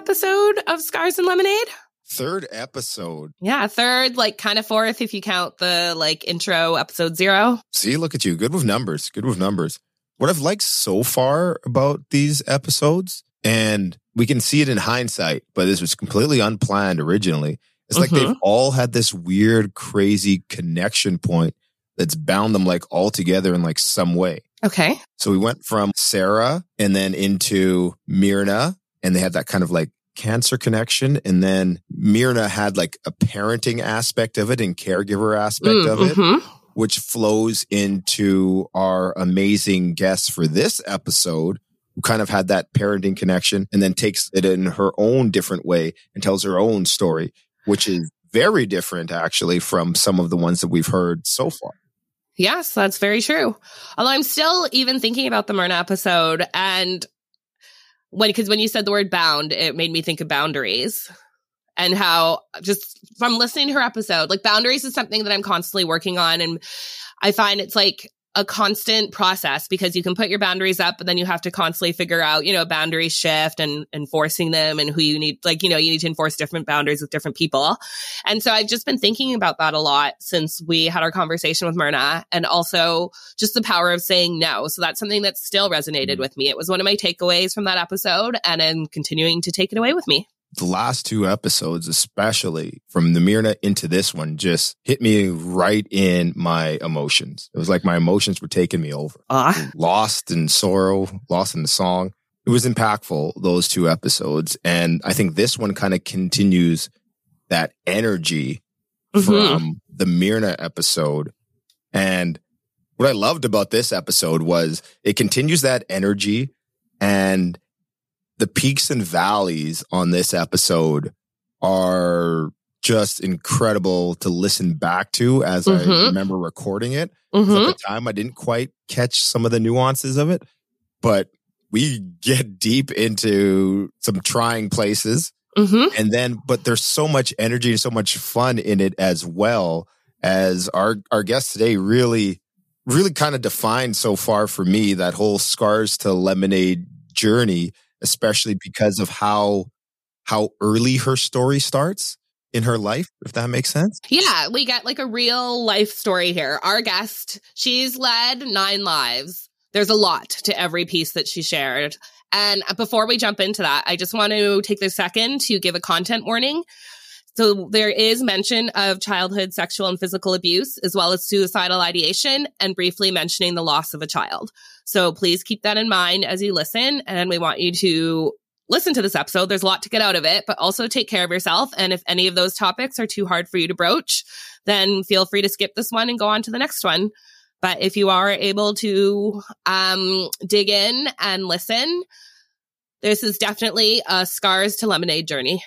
episode of Scars and Lemonade. Third episode. Yeah, third, like kind of fourth if you count the like intro episode zero. See, look at you. Good with numbers. Good with numbers. What I've liked so far about these episodes, and we can see it in hindsight, but this was completely unplanned originally. It's like Mhm. they've all had this weird, crazy connection point that's bound them like all together in like some way. Okay. So we went from Sarah and then into Myrna, and they had that kind of like cancer connection. And then Myrna had like a parenting aspect of it and caregiver aspect Mm, of it, mhm. which flows into our amazing guest for this episode, who kind of had that parenting connection and then takes it in her own different way and tells her own story, which is very different actually from some of the ones that we've heard so far. Yes, that's very true. Although I'm still even thinking about the Myrna episode and when because when you said the word bound, it made me think of boundaries and how just from listening to her episode, like boundaries is something that I'm constantly working on. And I find it's like a constant process because you can put your boundaries up, but then you have to constantly figure out, you know, boundary shift and enforcing them and who you need, like, you know, you need to enforce different boundaries with different people. And so I've just been thinking about that a lot since we had our conversation with Myrna and also just the power of saying no. So that's something that still resonated mm-hmm. with me. It was one of my takeaways from that episode and I'm continuing to take it away with me. The last two episodes, especially from the Myrna into this one, just hit me right in my emotions. It was like my emotions were taking me over. Ah, Lost in sorrow, lost in the song. It was impactful, those two episodes. And I think this one kind of continues that energy Mhm. from the Myrna episode. And what I loved about this episode was it continues that energy and the peaks and valleys on this episode are just incredible to listen back to as I Mhm. remember recording it. mhm. At the time, I didn't quite catch some of the nuances of it, but we get deep into some trying places Mhm. and then but there's so much energy and so much fun in it as well as our our guest today really really kind of defined so far for me that whole scars to lemonade journey especially because of how how early her story starts in her life if that makes sense Yeah, we get like a real life story here. Our guest, she's led nine lives. There's a lot to every piece that she shared. And before we jump into that, I just want to take this second to give a content warning. So there is mention of childhood sexual and physical abuse, as well as suicidal ideation, and briefly mentioning the loss of a child. So please keep that in mind as you listen. And we want you to listen to this episode. There's a lot to get out of it, but also take care of yourself. And if any of those topics are too hard for you to broach, then feel free to skip this one and go on to the next one. But if you are able to um, dig in and listen, this is definitely a scars to lemonade journey.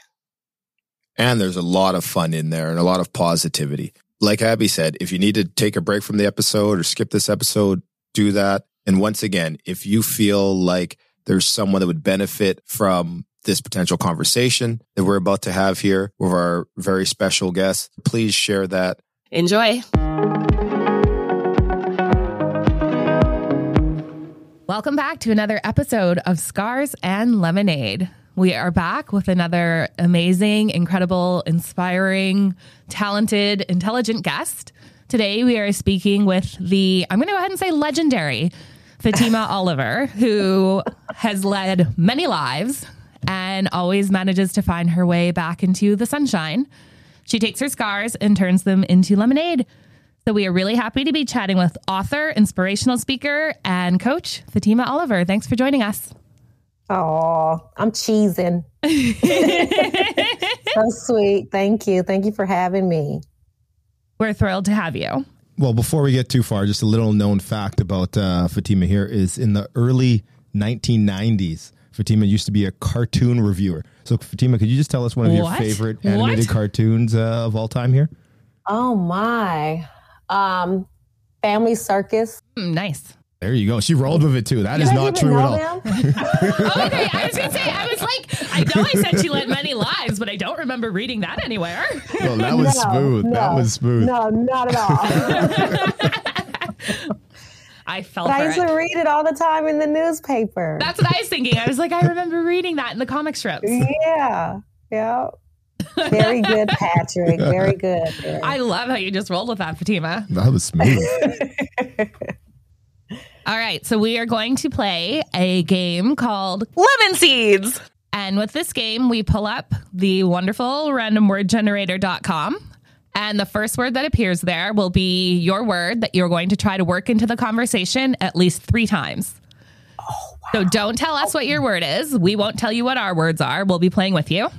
And there's a lot of fun in there and a lot of positivity like abby said if you need to take a break from the episode or skip this episode do that and once again if you feel like there's someone that would benefit from this potential conversation that we're about to have here with our very special guest please share that Enjoy. Welcome back to another episode of Scars and Lemonade. We are back with another amazing, incredible, inspiring, talented, intelligent guest. Today we are speaking with the, I'm going to go ahead and say legendary, Fatima Oliver, who has led many lives and always manages to find her way back into the sunshine. She takes her scars and turns them into lemonade. So we are really happy to be chatting with author, inspirational speaker, and coach Fatima Oliver. Thanks for joining us. Oh, I'm cheesing. so sweet. Thank you. Thank you for having me. We're thrilled to have you. Well, before we get too far, just a little known fact about uh, Fatima here is in the early 1990s, Fatima used to be a cartoon reviewer. So, Fatima, could you just tell us one of your favorite animated What? cartoons uh, of all time here? Oh my. Um, Family Circus. Mm, nice. There you go. She rolled with it too. That is Did I not true at all. Okay. I was going to say, I was like, I know I said she led many lives, but I don't remember reading that anywhere. Well, that was No, smooth. That was smooth. No, not at all. I I fell I used it. to read it all the time in the newspaper. That's what I was thinking. I was like, I remember reading that in the comic strips. yeah. Yeah. Very good, Patrick. Very good. I love how you just rolled with that, Fatima. That was smooth. All right, so we are going to play a game called Lemon Seeds. And with this game, we pull up the wonderful randomwordgenerator.com. And the first word that appears there will be your word that you're going to try to work into the conversation at least three times. Oh, So don't tell us what your word is. We won't tell you what our words are. We'll be playing with you.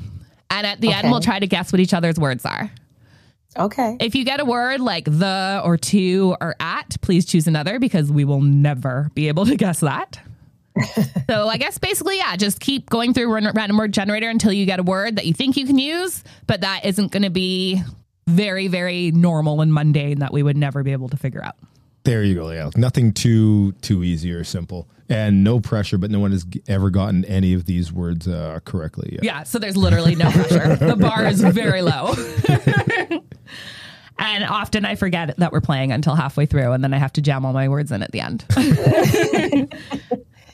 And at the end, we'll try to guess what each other's words are. Okay. If you get a word like the or to or at, please choose another because we will never be able to guess that. so I guess basically, yeah, just keep going through ran- random word generator until you get a word that you think you can use, but that isn't going to be very, very normal and mundane that we would never be able to figure out. There you go. Yeah, nothing too too easy or simple, and no pressure. But no one has ever gotten any of these words uh, correctly yet. Yeah, so there's literally no pressure. the bar is very low. and often I forget that we're playing until halfway through, and then I have to jam all my words in at the end.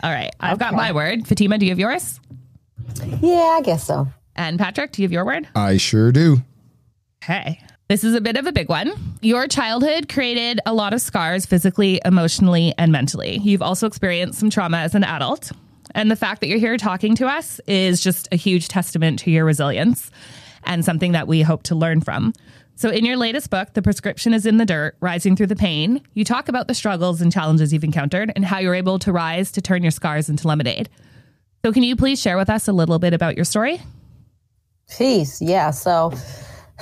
all right, I've got my word. Fatima, do you have yours? Yeah, I guess so. And Patrick, do you have your word? I sure do. Okay. This is a bit of a big one. Your childhood created a lot of scars physically, emotionally, and mentally. You've also experienced some trauma as an adult. And the fact that you're here talking to us is just a huge testament to your resilience and something that we hope to learn from. So, in your latest book, The Prescription is in the Dirt Rising Through the Pain, you talk about the struggles and challenges you've encountered and how you're able to rise to turn your scars into lemonade. So, can you please share with us a little bit about your story? Peace. Yeah. So,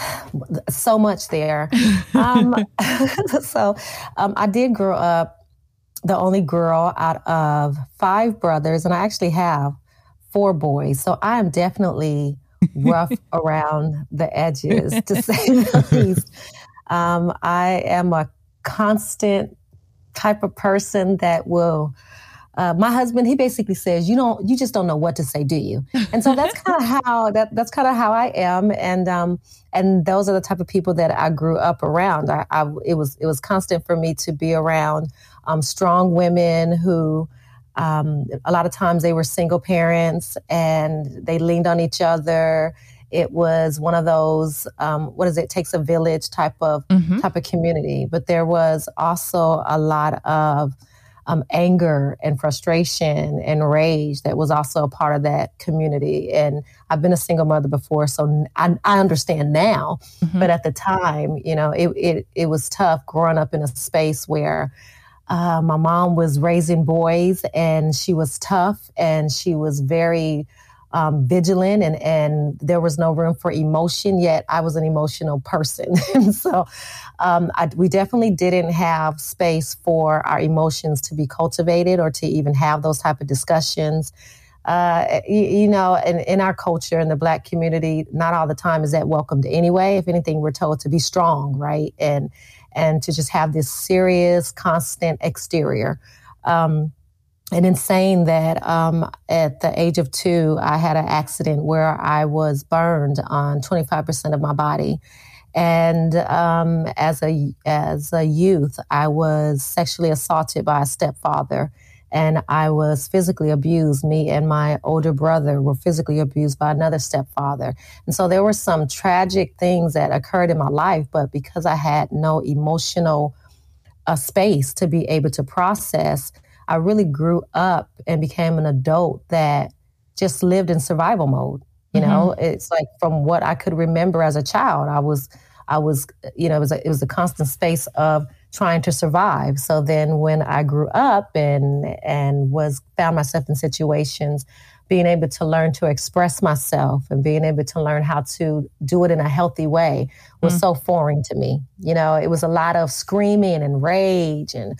so much there. Um, so, um, I did grow up the only girl out of five brothers, and I actually have four boys. So, I am definitely rough around the edges, to say the least. Um, I am a constant type of person that will uh, my husband he basically says you don't you just don't know what to say do you? And so that's kind of how that that's kind of how i am. And um and those are the type of people that i grew up around. I, I it was it was constant for me to be around um, strong women who um, a lot of times they were single parents and they leaned on each other. It was one of those um, what is it? Takes a village type of Mhm. type of community. But there was also a lot of um, anger and frustration and rage that was also a part of that community. And I've been a single mother before, so I understand now. Mhm. But at the time, you know, it, it, it was tough growing up in a space where uh, my mom was raising boys and she was tough and she was very um, vigilant and, and there was no room for emotion, yet I was an emotional person. so um, I, we definitely didn't have space for our emotions to be cultivated or to even have those type of discussions. Uh, you, you know, in, in our culture, in the Black community, not all the time is that welcomed anyway. If anything, we're told to be strong, right, and and to just have this serious, constant exterior. Um, and in saying that, um, at the age of two, I had an accident where I was burned on 25% of my body. And um, as a as a youth, I was sexually assaulted by a stepfather, and I was physically abused. Me and my older brother were physically abused by another stepfather, and so there were some tragic things that occurred in my life. But because I had no emotional uh, space to be able to process, I really grew up and became an adult that just lived in survival mode. You know, mm-hmm. it's like from what I could remember as a child, I was, I was, you know, it was a, it was a constant space of trying to survive. So then, when I grew up and and was found myself in situations, being able to learn to express myself and being able to learn how to do it in a healthy way was mm. so foreign to me. You know, it was a lot of screaming and rage and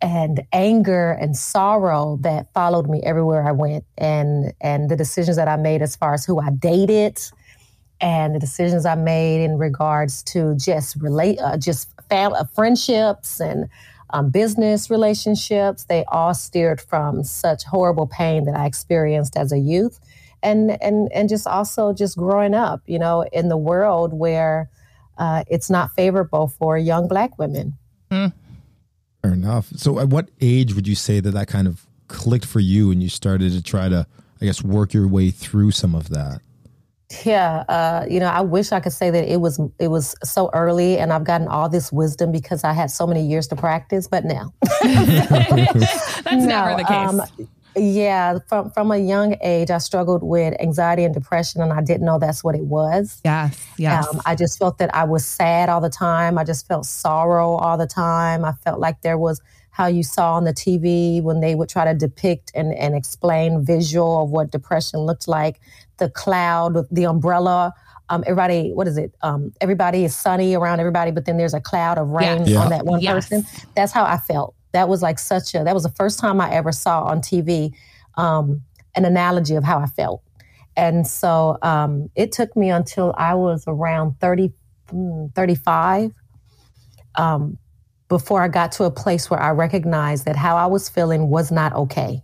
and anger and sorrow that followed me everywhere I went. And and the decisions that I made as far as who I dated and the decisions I made in regards to just relate uh, just fam- uh, friendships and um, business relationships they all steered from such horrible pain that I experienced as a youth and and and just also just growing up you know in the world where uh, it's not favorable for young black women Fair enough. So, at what age would you say that that kind of clicked for you and you started to try to, I guess, work your way through some of that? Yeah, uh, you know, I wish I could say that it was it was so early, and I've gotten all this wisdom because I had so many years to practice. But now, that's no, never the case. Um, yeah, from from a young age, I struggled with anxiety and depression, and I didn't know that's what it was. Yes, yes. Um, I just felt that I was sad all the time. I just felt sorrow all the time. I felt like there was how you saw on the TV when they would try to depict and, and explain visual of what depression looked like. The cloud, the umbrella. Um, everybody, what is it? Um, everybody is sunny around everybody, but then there's a cloud of rain yeah. on that one yes. person. That's how I felt. That was like such a. That was the first time I ever saw on TV um, an analogy of how I felt. And so um, it took me until I was around 30, mm, 35 um, before I got to a place where I recognized that how I was feeling was not okay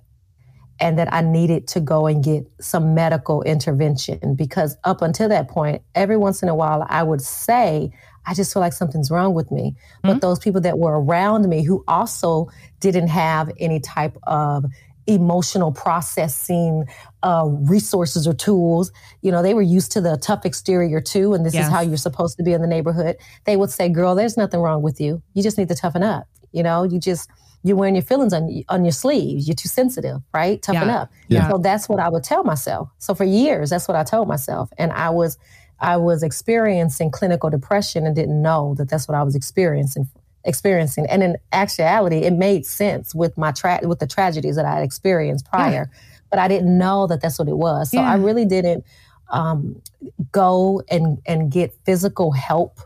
and that I needed to go and get some medical intervention because up until that point, every once in a while I would say, I just feel like something's wrong with me. Mm-hmm. But those people that were around me who also didn't have any type of emotional processing uh, resources or tools. You know, they were used to the tough exterior too, and this yes. is how you're supposed to be in the neighborhood. They would say, "Girl, there's nothing wrong with you. You just need to toughen up." You know, you just you're wearing your feelings on on your sleeves. You're too sensitive, right? Toughen yeah. up. Yeah. So that's what I would tell myself. So for years, that's what I told myself, and I was I was experiencing clinical depression and didn't know that that's what I was experiencing experiencing. And in actuality, it made sense with my tra- with the tragedies that I had experienced prior, yeah. but I didn't know that that's what it was. So yeah. I really didn't um, go and and get physical help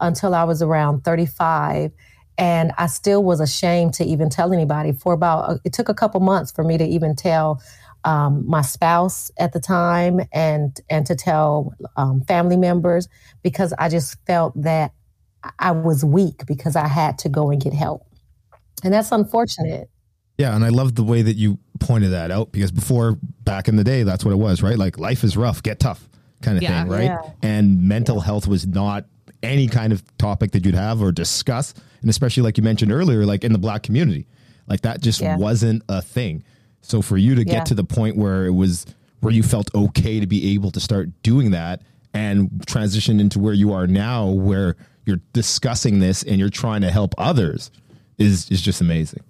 until I was around 35. And I still was ashamed to even tell anybody for about, uh, it took a couple months for me to even tell um, my spouse at the time and and to tell um, family members because I just felt that I was weak because I had to go and get help. And that's unfortunate. Yeah, and I love the way that you pointed that out because before back in the day, that's what it was, right? Like life is rough, get tough kind of yeah. thing, right? Yeah. And mental yeah. health was not any kind of topic that you'd have or discuss. And especially like you mentioned earlier, like in the black community, like that just wasn't a thing. So for you to get to the point where it was where you felt okay to be able to start doing that and transition into where you are now, where you're discussing this and you're trying to help others is is just amazing.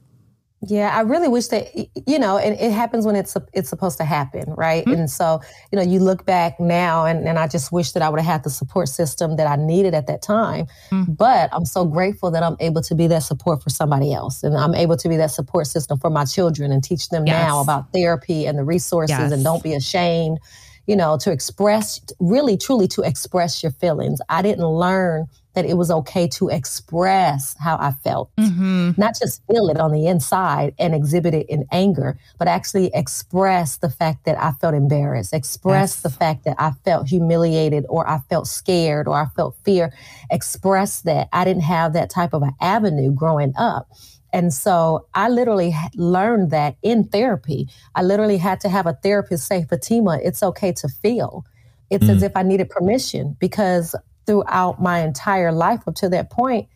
Yeah, I really wish that you know, and it happens when it's it's supposed to happen, right? Mm-hmm. And so, you know, you look back now, and, and I just wish that I would have had the support system that I needed at that time. Mm-hmm. But I'm so grateful that I'm able to be that support for somebody else, and I'm able to be that support system for my children and teach them yes. now about therapy and the resources, yes. and don't be ashamed, you know, to express really, truly, to express your feelings. I didn't learn that it was okay to express how I felt, mm-hmm. not just feel it on the inside and exhibit it in anger, but actually express the fact that I felt embarrassed, express yes. the fact that I felt humiliated or I felt scared or I felt fear, express that I didn't have that type of an avenue growing up. And so I literally learned that in therapy. I literally had to have a therapist say, Fatima, it's okay to feel. It's mm. as if I needed permission because throughout my entire life up to that point,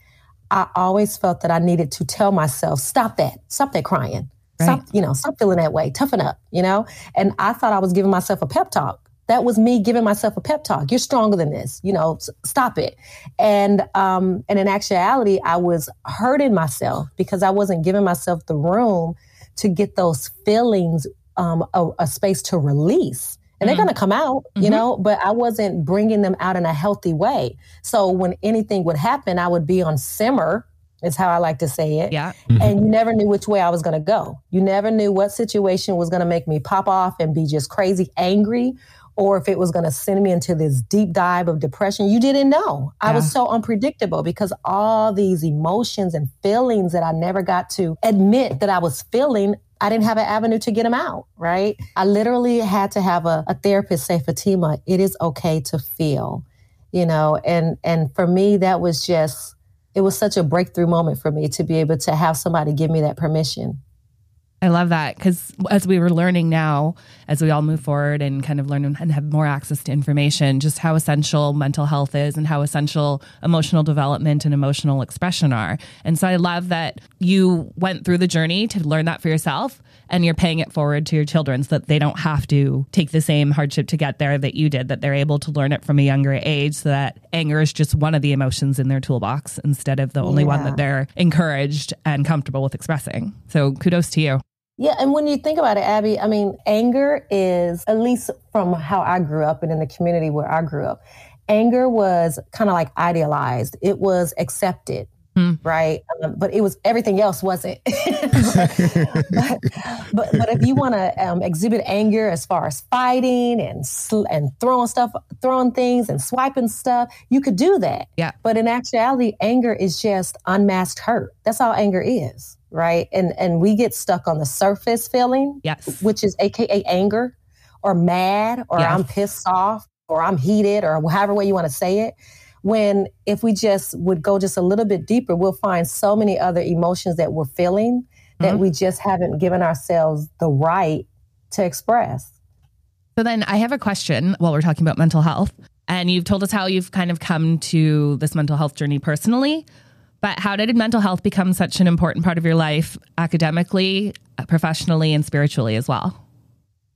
I always felt that I needed to tell myself, stop that, stop that crying. Right. Stop, you know, stop feeling that way. Toughen up, you know? And I thought I was giving myself a pep talk. That was me giving myself a pep talk. You're stronger than this, you know, stop it. And um, and in actuality, I was hurting myself because I wasn't giving myself the room to get those feelings um, a, a space to release and they're mm-hmm. going to come out, you mm-hmm. know, but I wasn't bringing them out in a healthy way. So when anything would happen, I would be on simmer, is how I like to say it. Yeah. Mm-hmm. And you never knew which way I was going to go. You never knew what situation was going to make me pop off and be just crazy angry or if it was going to send me into this deep dive of depression. You didn't know. I was so unpredictable because all these emotions and feelings that I never got to admit that I was feeling, I didn't have an avenue to get them out, right? I literally had to have a, a therapist say, Fatima, it is okay to feel, you know, and and for me that was just it was such a breakthrough moment for me to be able to have somebody give me that permission. I love that because as we were learning now, as we all move forward and kind of learn and have more access to information, just how essential mental health is and how essential emotional development and emotional expression are. And so I love that you went through the journey to learn that for yourself and you're paying it forward to your children so that they don't have to take the same hardship to get there that you did, that they're able to learn it from a younger age so that anger is just one of the emotions in their toolbox instead of the only yeah. one that they're encouraged and comfortable with expressing. So kudos to you. Yeah, and when you think about it, Abby, I mean, anger is, at least from how I grew up and in the community where I grew up, anger was kind of like idealized. It was accepted, mm. right? Um, but it was everything else wasn't. but, but, but if you want to um, exhibit anger as far as fighting and sl- and throwing stuff, throwing things and swiping stuff, you could do that. Yeah. But in actuality, anger is just unmasked hurt. That's all anger is right? And and we get stuck on the surface feeling, yes, which is AKA anger, or mad, or yes. I'm pissed off, or I'm heated, or however way you want to say it. When if we just would go just a little bit deeper, we'll find so many other emotions that we're feeling that mm-hmm. we just haven't given ourselves the right to express. So then I have a question while we're talking about mental health. And you've told us how you've kind of come to this mental health journey personally. But how did mental health become such an important part of your life academically, professionally, and spiritually as well?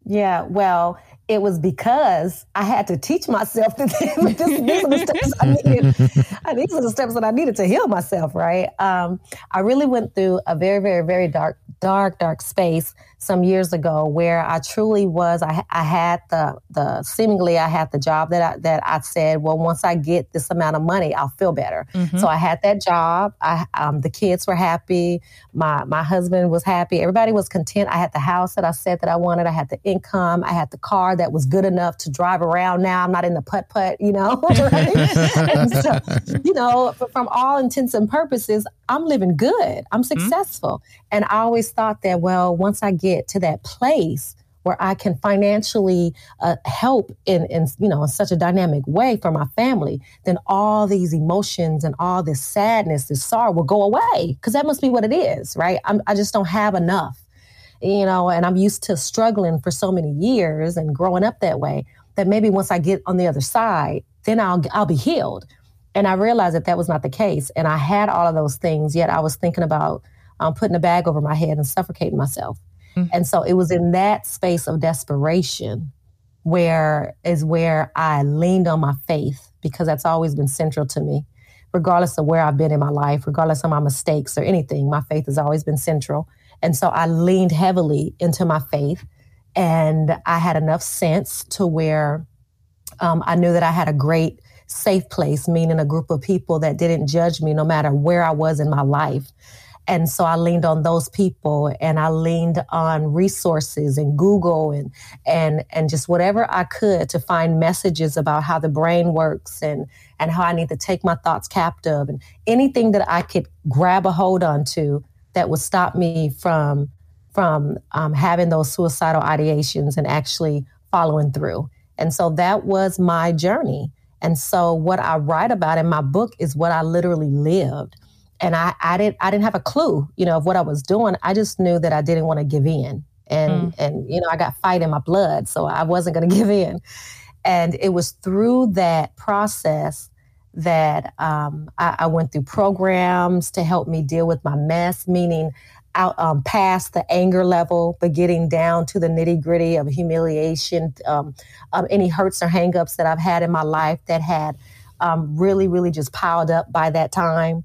Yeah, well, it was because I had to teach myself that this, these are the steps I needed. these are the steps that I needed to heal myself, right? Um, I really went through a very, very, very dark, dark, dark space some years ago where I truly was. I, I had the the seemingly I had the job that I, that I said, well, once I get this amount of money, I'll feel better. Mm-hmm. So I had that job. I um, the kids were happy. My my husband was happy. Everybody was content. I had the house that I said that I wanted. I had the income. I had the car that was good enough to drive around. Now I'm not in the putt putt, you know. so, you know, from all intents and purposes, I'm living good. I'm mm-hmm. successful. Mm-hmm. And I always thought that, well, once I get get to that place where I can financially uh, help in, in, you know, in such a dynamic way for my family, then all these emotions and all this sadness, this sorrow will go away because that must be what it is, right? I'm, I just don't have enough, you know, and I'm used to struggling for so many years and growing up that way that maybe once I get on the other side, then I'll I'll be healed. And I realized that that was not the case. And I had all of those things, yet I was thinking about um, putting a bag over my head and suffocating myself. Mm-hmm. And so it was in that space of desperation where is where I leaned on my faith because that's always been central to me. Regardless of where I've been in my life, regardless of my mistakes or anything, my faith has always been central. And so I leaned heavily into my faith and I had enough sense to where um, I knew that I had a great safe place, meaning a group of people that didn't judge me no matter where I was in my life. And so I leaned on those people and I leaned on resources and Google and and and just whatever I could to find messages about how the brain works and and how I need to take my thoughts captive and anything that I could grab a hold onto that would stop me from from um, having those suicidal ideations and actually following through. And so that was my journey. And so what I write about in my book is what I literally lived and I, I didn't I didn't have a clue, you know, of what I was doing. I just knew that I didn't want to give in. And mm. and you know, I got fight in my blood, so I wasn't gonna give in. And it was through that process that um, I, I, went through programs to help me deal with my mess, meaning out um, past the anger level, but getting down to the nitty gritty of humiliation, um, um, any hurts or hangups that I've had in my life that had um, really, really just piled up by that time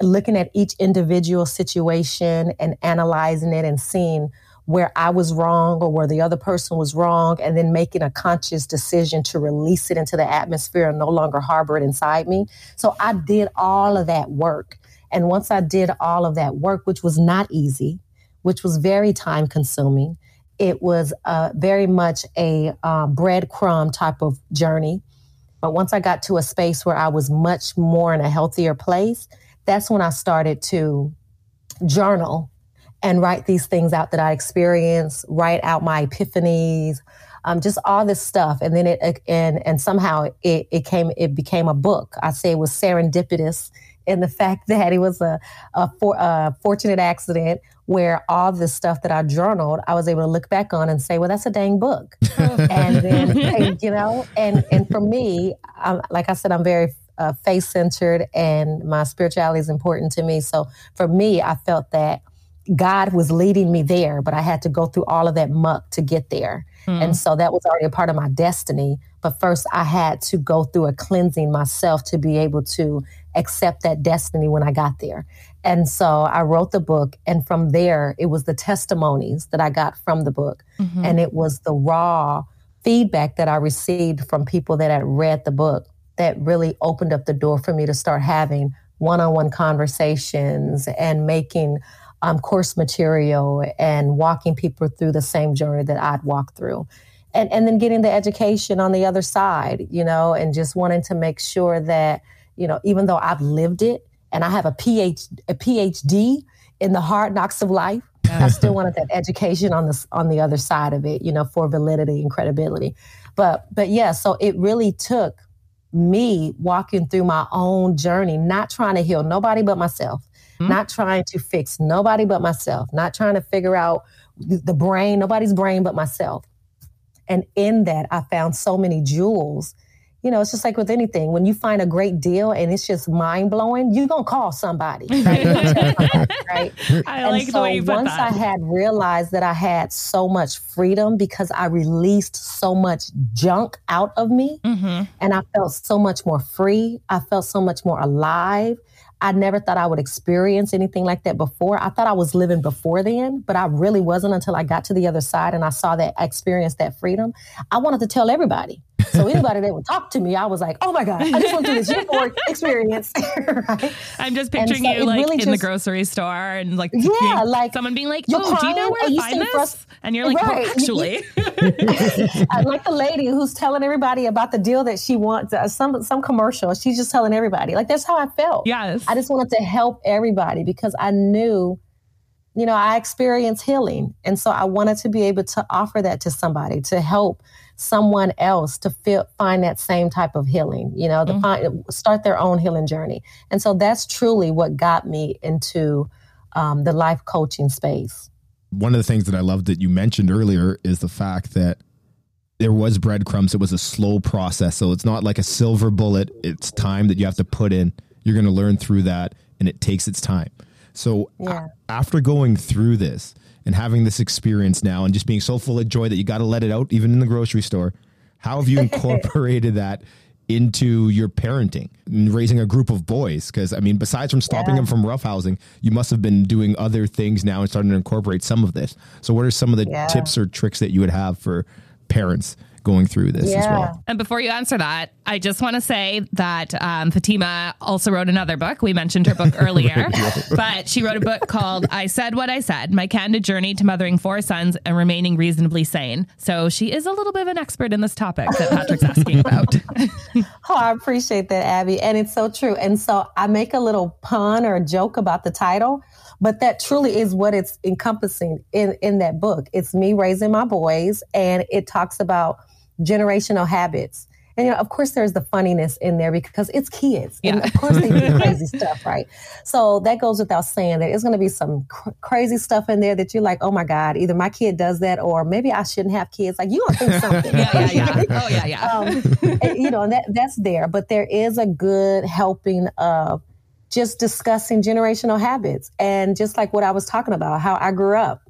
looking at each individual situation and analyzing it and seeing where I was wrong or where the other person was wrong, and then making a conscious decision to release it into the atmosphere and no longer harbor it inside me. So I did all of that work. And once I did all of that work, which was not easy, which was very time consuming, it was uh, very much a uh, breadcrumb type of journey. But once I got to a space where I was much more in a healthier place, that's when I started to journal and write these things out that I experienced, write out my epiphanies, um, just all this stuff. And then it, and, and somehow it, it came, it became a book. I say it was serendipitous and the fact that it was a, a, for, a fortunate accident where all the stuff that I journaled, I was able to look back on and say, well, that's a dang book. and then, you know, and, and for me, I'm, like I said, I'm very uh, face centered and my spirituality is important to me. So for me, I felt that God was leading me there, but I had to go through all of that muck to get there. Mm. And so that was already a part of my destiny. But first, I had to go through a cleansing myself to be able to accept that destiny when I got there. And so I wrote the book. And from there, it was the testimonies that I got from the book. Mm-hmm. And it was the raw feedback that I received from people that had read the book that really opened up the door for me to start having one on one conversations and making um, course material and walking people through the same journey that I'd walked through. And, and then getting the education on the other side, you know, and just wanting to make sure that, you know, even though I've lived it and I have a, PhD, a PhD in the hard knocks of life, I still wanted that education on the on the other side of it, you know, for validity and credibility. But but yeah, so it really took me walking through my own journey, not trying to heal nobody but myself, mm-hmm. not trying to fix nobody but myself, not trying to figure out the brain, nobody's brain but myself. And in that, I found so many jewels you know, it's just like with anything. When you find a great deal and it's just mind blowing, you're gonna call somebody, right? right? I and like so the way you put once that. I had realized that I had so much freedom because I released so much junk out of me, mm-hmm. and I felt so much more free. I felt so much more alive. I never thought I would experience anything like that before. I thought I was living before then, but I really wasn't until I got to the other side and I saw that, I experienced that freedom. I wanted to tell everybody. So anybody that would talk to me, I was like, oh my God, I just went through this euphoric experience. right? I'm just picturing so you like really in just, the grocery store and like, yeah, like someone being like, oh, crying, do you know where to find this? Frust- and you're like, right. actually. I like the lady who's telling everybody about the deal that she wants, uh, some, some commercial. She's just telling everybody. Like, that's how I felt. Yes. I just wanted to help everybody because I knew you know, I experienced healing. And so I wanted to be able to offer that to somebody to help someone else to feel, find that same type of healing, you know, to mm-hmm. find, start their own healing journey. And so that's truly what got me into um, the life coaching space. One of the things that I love that you mentioned earlier is the fact that there was breadcrumbs. It was a slow process. So it's not like a silver bullet. It's time that you have to put in. You're going to learn through that and it takes its time. So yeah. a- after going through this, and having this experience now and just being so full of joy that you got to let it out even in the grocery store how have you incorporated that into your parenting and raising a group of boys because i mean besides from stopping yeah. them from roughhousing you must have been doing other things now and starting to incorporate some of this so what are some of the yeah. tips or tricks that you would have for parents going through this yeah. as well. And before you answer that, I just want to say that um, Fatima also wrote another book. We mentioned her book earlier, but she wrote a book called I Said What I Said My Candid Journey to Mothering Four Sons and Remaining Reasonably Sane. So she is a little bit of an expert in this topic that Patrick's asking about. oh, I appreciate that, Abby. And it's so true. And so I make a little pun or a joke about the title but that truly is what it's encompassing in in that book it's me raising my boys and it talks about generational habits. And you know, of course, there's the funniness in there because it's kids, yeah. and of course they do crazy stuff, right? So that goes without saying that it's going to be some cr- crazy stuff in there that you're like, oh my god, either my kid does that, or maybe I shouldn't have kids. Like you don't think something, yeah, yeah, yeah. Oh yeah, yeah. Um, and, you know, that that's there, but there is a good helping of just discussing generational habits and just like what I was talking about, how I grew up,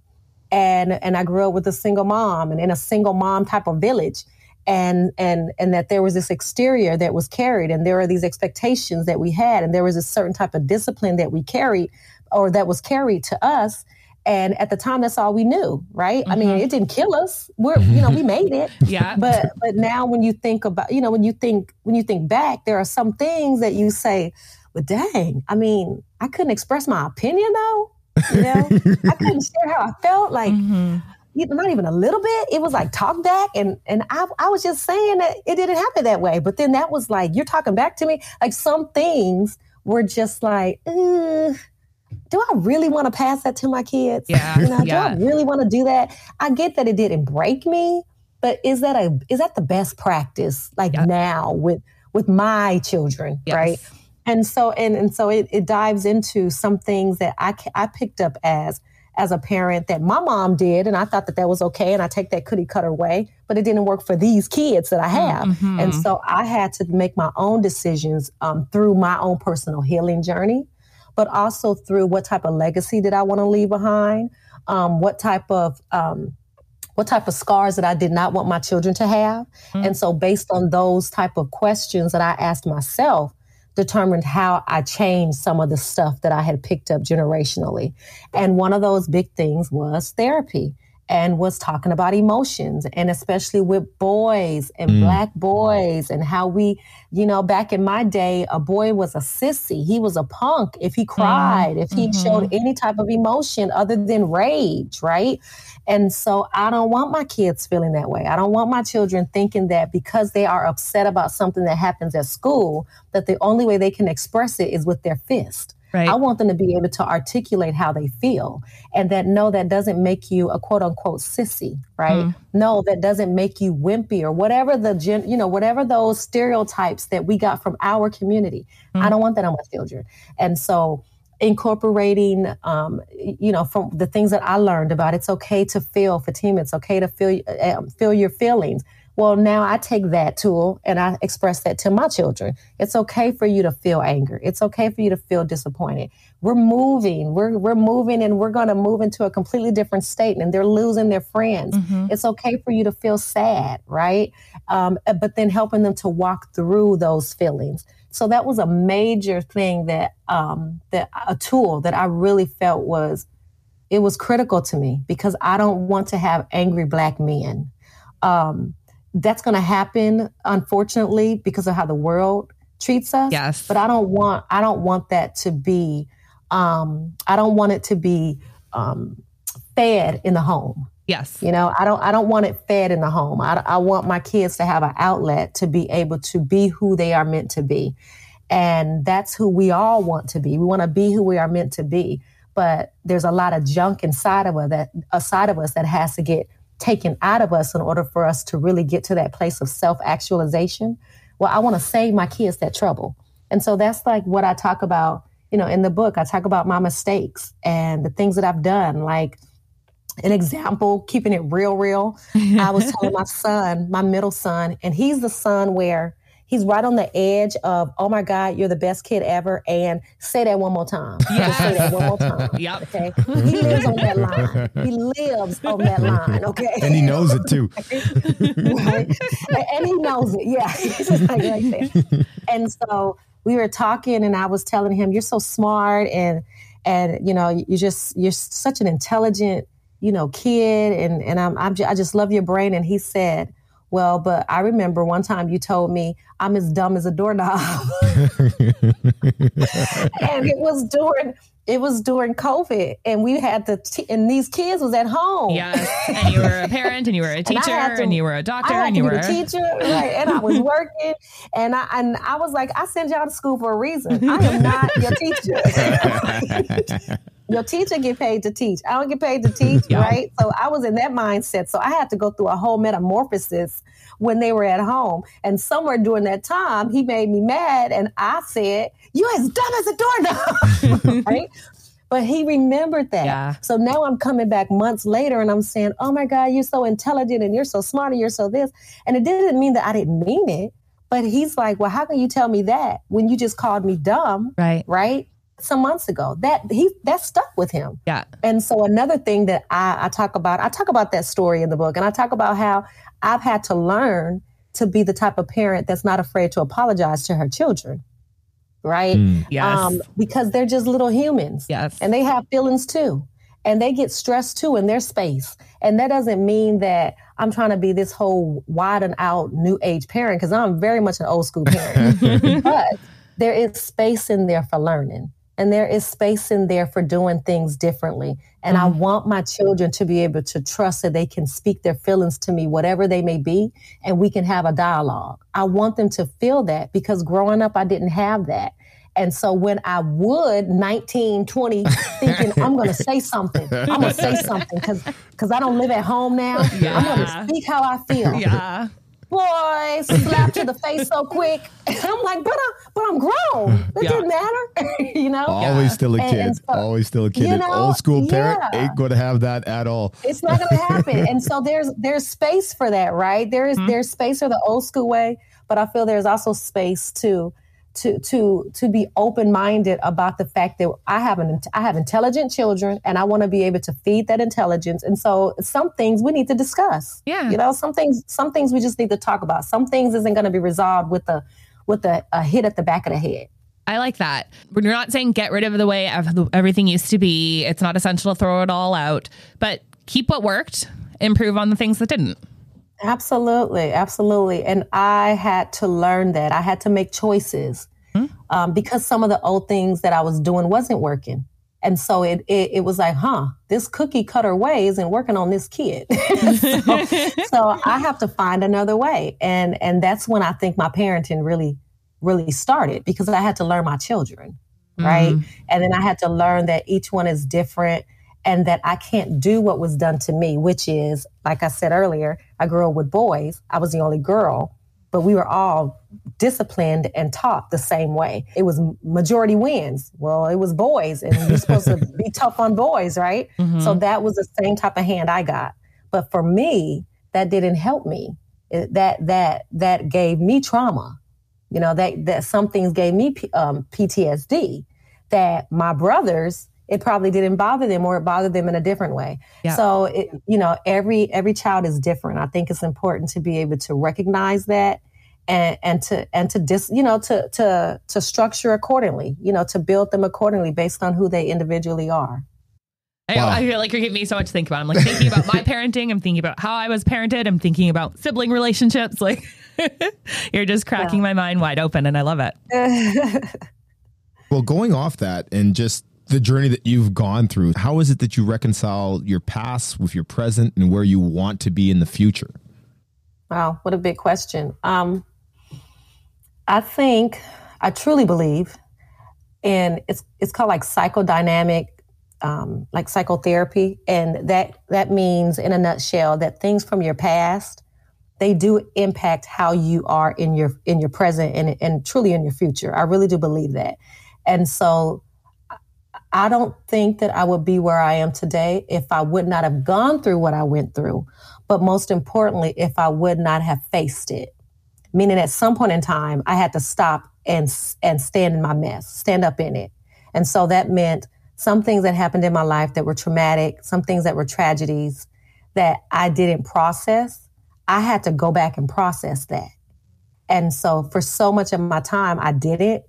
and and I grew up with a single mom and in a single mom type of village and and and that there was this exterior that was carried and there are these expectations that we had and there was a certain type of discipline that we carried or that was carried to us and at the time that's all we knew right mm-hmm. i mean mm-hmm. it didn't kill us we're you know we made it yeah but but now when you think about you know when you think when you think back there are some things that you say well dang i mean i couldn't express my opinion though you know i couldn't share how i felt like mm-hmm not even a little bit. It was like talk back, and and I, I was just saying that it didn't happen that way. But then that was like you're talking back to me. Like some things were just like, do I really want to pass that to my kids? Yeah, you know, yeah. do I really want to do that? I get that it didn't break me, but is that a is that the best practice? Like yeah. now with with my children, yes. right? And so, and, and so it, it dives into some things that I, I picked up as, as a parent that my mom did. And I thought that that was okay. And I take that cookie cutter way, but it didn't work for these kids that I have. Mm-hmm. And so I had to make my own decisions um, through my own personal healing journey, but also through what type of legacy did I want to leave behind? Um, what type of, um, what type of scars that I did not want my children to have. Mm-hmm. And so based on those type of questions that I asked myself, determined how I changed some of the stuff that I had picked up generationally. And one of those big things was therapy and was talking about emotions and especially with boys and mm. black boys and how we, you know, back in my day, a boy was a sissy. He was a punk if he cried, mm. if he mm-hmm. showed any type of emotion other than rage, right? And so I don't want my kids feeling that way. I don't want my children thinking that because they are upset about something that happens at school, that the only way they can express it is with their fist. Right. I want them to be able to articulate how they feel and that no, that doesn't make you a quote unquote sissy, right? Mm. No, that doesn't make you wimpy or whatever the, gen, you know, whatever those stereotypes that we got from our community. Mm. I don't want that on my children. And so incorporating, um, you know, from the things that I learned about it's okay to feel, Fatima, it's okay to feel, um, feel your feelings. Well, now I take that tool and I express that to my children. It's okay for you to feel anger. It's okay for you to feel disappointed. We're moving. We're we're moving and we're going to move into a completely different state and they're losing their friends. Mm-hmm. It's okay for you to feel sad, right? Um, uh, but then helping them to walk through those feelings. So that was a major thing that um, that a tool that I really felt was it was critical to me because I don't want to have angry black men. Um, that's going to happen, unfortunately, because of how the world treats us. Yes. But I don't want I don't want that to be um, I don't want it to be um, fed in the home. Yes. You know, I don't I don't want it fed in the home. I, I want my kids to have an outlet to be able to be who they are meant to be. And that's who we all want to be. We want to be who we are meant to be. But there's a lot of junk inside of us that aside of us that has to get taken out of us in order for us to really get to that place of self actualization. Well, I want to save my kids that trouble. And so that's like what I talk about, you know, in the book. I talk about my mistakes and the things that I've done. Like an example, keeping it real, real. I was telling my son, my middle son, and he's the son where he's right on the edge of, oh my God, you're the best kid ever. And say that one more time. Yes. Just say that one more time. yep. Okay. He lives on that line. He lives on that line. Okay. And he knows it too. right? And he knows it. Yeah. He's just like right there. And so we were talking and I was telling him, you're so smart and, and, you know, you just, you're such an intelligent, you know, kid. And, and I'm, I'm just, I just love your brain. And he said, well, but I remember one time you told me I'm as dumb as a doorknob. and it was during it was during COVID, and we had to, t- and these kids was at home. Yes, and you were a parent, and you were a teacher, and, to, and you were a doctor, and you were a teacher, right? And I was working, and I and I was like, I send y'all to school for a reason. I am not your teacher. your teacher get paid to teach. I don't get paid to teach, yeah. right? So I was in that mindset. So I had to go through a whole metamorphosis when they were at home. And somewhere during that time, he made me mad, and I said, "You as dumb as a doorknob," right? But he remembered that. Yeah. So now I'm coming back months later and I'm saying, Oh my God, you're so intelligent and you're so smart and you're so this. And it didn't mean that I didn't mean it. But he's like, Well, how can you tell me that when you just called me dumb? Right. Right some months ago. That he that stuck with him. Yeah. And so another thing that I, I talk about, I talk about that story in the book, and I talk about how I've had to learn to be the type of parent that's not afraid to apologize to her children. Right? Mm. Yes. Um, because they're just little humans. Yes. And they have feelings too. And they get stressed too in their space. And that doesn't mean that I'm trying to be this whole wide and out new age parent because I'm very much an old school parent. but there is space in there for learning and there is space in there for doing things differently. And mm-hmm. I want my children to be able to trust that they can speak their feelings to me, whatever they may be, and we can have a dialogue. I want them to feel that because growing up, I didn't have that. And so when I would 19, 20, thinking I'm going to say something, I'm going to say something because because I don't live at home now. Yeah. I'm going to speak how I feel. Yeah. Boy, slap to the face so quick. And I'm like, but, I, but I'm grown. It yeah. didn't matter, you know. Always yeah. still a kid. And, and so, Always still a kid. You know, old school parent yeah. ain't going to have that at all. It's not going to happen. and so there's there's space for that, right? There is, mm-hmm. there's space for the old school way, but I feel there's also space too to to to be open minded about the fact that I have an I have intelligent children and I want to be able to feed that intelligence. And so some things we need to discuss. Yeah, you know, some things some things we just need to talk about. Some things isn't going to be resolved with a with a, a hit at the back of the head. I like that. We're not saying get rid of the way everything used to be. It's not essential to throw it all out, but keep what worked, improve on the things that didn't. Absolutely, absolutely. And I had to learn that. I had to make choices mm-hmm. um, because some of the old things that I was doing wasn't working. And so it, it, it was like, huh, this cookie cutter way isn't working on this kid. so, so I have to find another way. And and that's when I think my parenting really, really started because I had to learn my children. Right. Mm-hmm. And then I had to learn that each one is different and that I can't do what was done to me, which is, like I said earlier, I grew up with boys. I was the only girl, but we were all disciplined and taught the same way. It was majority wins. Well, it was boys, and you're supposed to be tough on boys, right? Mm-hmm. So that was the same type of hand I got. But for me, that didn't help me. It, that that that gave me trauma. You know that that some things gave me um, PTSD. That my brothers it probably didn't bother them or it bothered them in a different way. Yeah. So, it, you know, every every child is different. I think it's important to be able to recognize that and and to and to dis, you know, to to to structure accordingly, you know, to build them accordingly based on who they individually are. Wow. I, feel like you're giving me so much to think about. I'm like thinking about my parenting. I'm thinking about how I was parented. I'm thinking about sibling relationships. Like you're just cracking yeah. my mind wide open, and I love it. well, going off that and just the journey that you've gone through, how is it that you reconcile your past with your present and where you want to be in the future? Wow, what a big question. Um, I think, I truly believe, and it's it's called like psychodynamic, um, like psychotherapy, and that that means, in a nutshell, that things from your past they do impact how you are in your in your present and and truly in your future. I really do believe that, and so I don't think that I would be where I am today if I would not have gone through what I went through. But most importantly, if I would not have faced it. Meaning at some point in time, I had to stop and, and stand in my mess, stand up in it. And so that meant some things that happened in my life that were traumatic, some things that were tragedies that I didn't process. I had to go back and process that. And so for so much of my time, I did it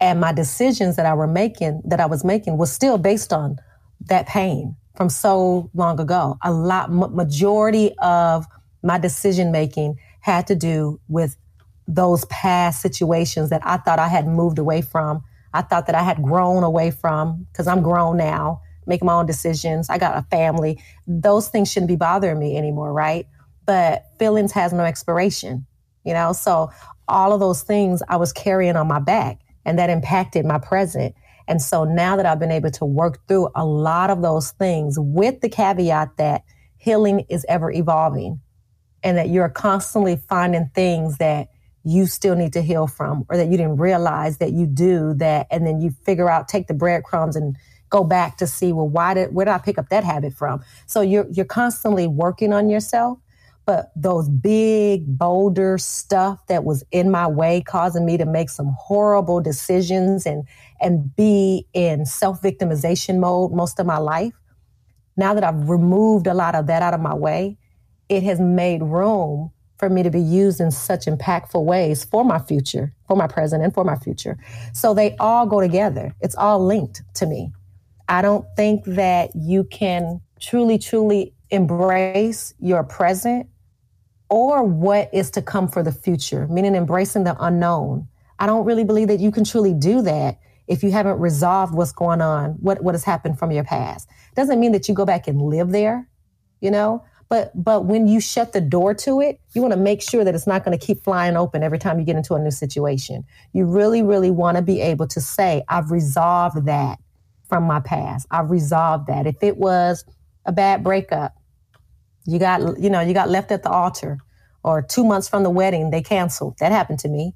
and my decisions that I were making, that I was making, was still based on that pain from so long ago. A lot, majority of my decision making had to do with those past situations that I thought I had moved away from. I thought that I had grown away from because I'm grown now, making my own decisions. I got a family. Those things shouldn't be bothering me anymore, right? But feelings has no expiration, you know? So all of those things I was carrying on my back and that impacted my present. And so now that I've been able to work through a lot of those things with the caveat that healing is ever evolving and that you're constantly finding things that you still need to heal from or that you didn't realize that you do that and then you figure out take the breadcrumbs and go back to see well why did where did I pick up that habit from so you're you're constantly working on yourself but those big boulder stuff that was in my way causing me to make some horrible decisions and and be in self-victimization mode most of my life now that i've removed a lot of that out of my way it has made room for me to be used in such impactful ways for my future for my present and for my future. So they all go together. It's all linked to me. I don't think that you can truly truly embrace your present or what is to come for the future, meaning embracing the unknown. I don't really believe that you can truly do that if you haven't resolved what's going on, what, what has happened from your past. Doesn't mean that you go back and live there, you know? But but when you shut the door to it, you want to make sure that it's not going to keep flying open every time you get into a new situation. You really, really want to be able to say, I've resolved that from my past. I've resolved that. If it was a bad breakup, you got, you know, you got left at the altar. or two months from the wedding, they canceled. That happened to me.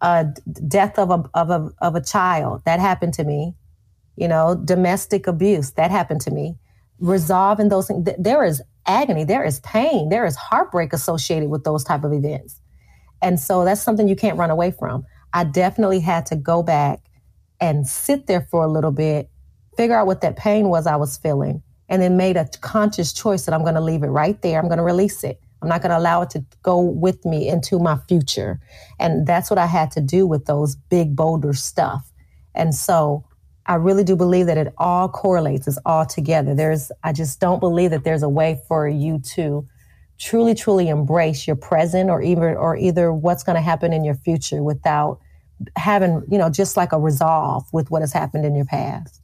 Uh, death of a, of a, of a child. That happened to me. You know, domestic abuse. That happened to me. Resolving those things. There is agony. There is pain. There is heartbreak associated with those type of events. And so that's something you can't run away from. I definitely had to go back and sit there for a little bit, figure out what that pain was I was feeling, and then made a conscious choice that I'm going to leave it right there. I'm going to release it. I'm not going to allow it to go with me into my future. And that's what I had to do with those big boulder stuff. And so I really do believe that it all correlates, it's all together. There's, I just don't believe that there's a way for you to truly, truly embrace your present or even, or either what's going to happen in your future without having, you know, just like a resolve with what has happened in your past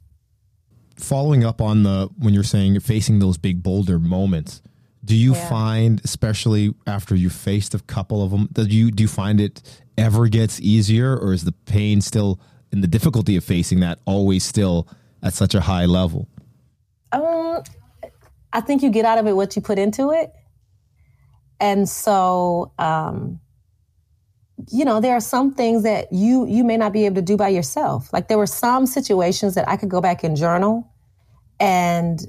following up on the when you're saying you're facing those big boulder moments do you yeah. find especially after you faced a couple of them do you do you find it ever gets easier or is the pain still in the difficulty of facing that always still at such a high level um i think you get out of it what you put into it and so um you know there are some things that you you may not be able to do by yourself. Like there were some situations that i could go back and journal and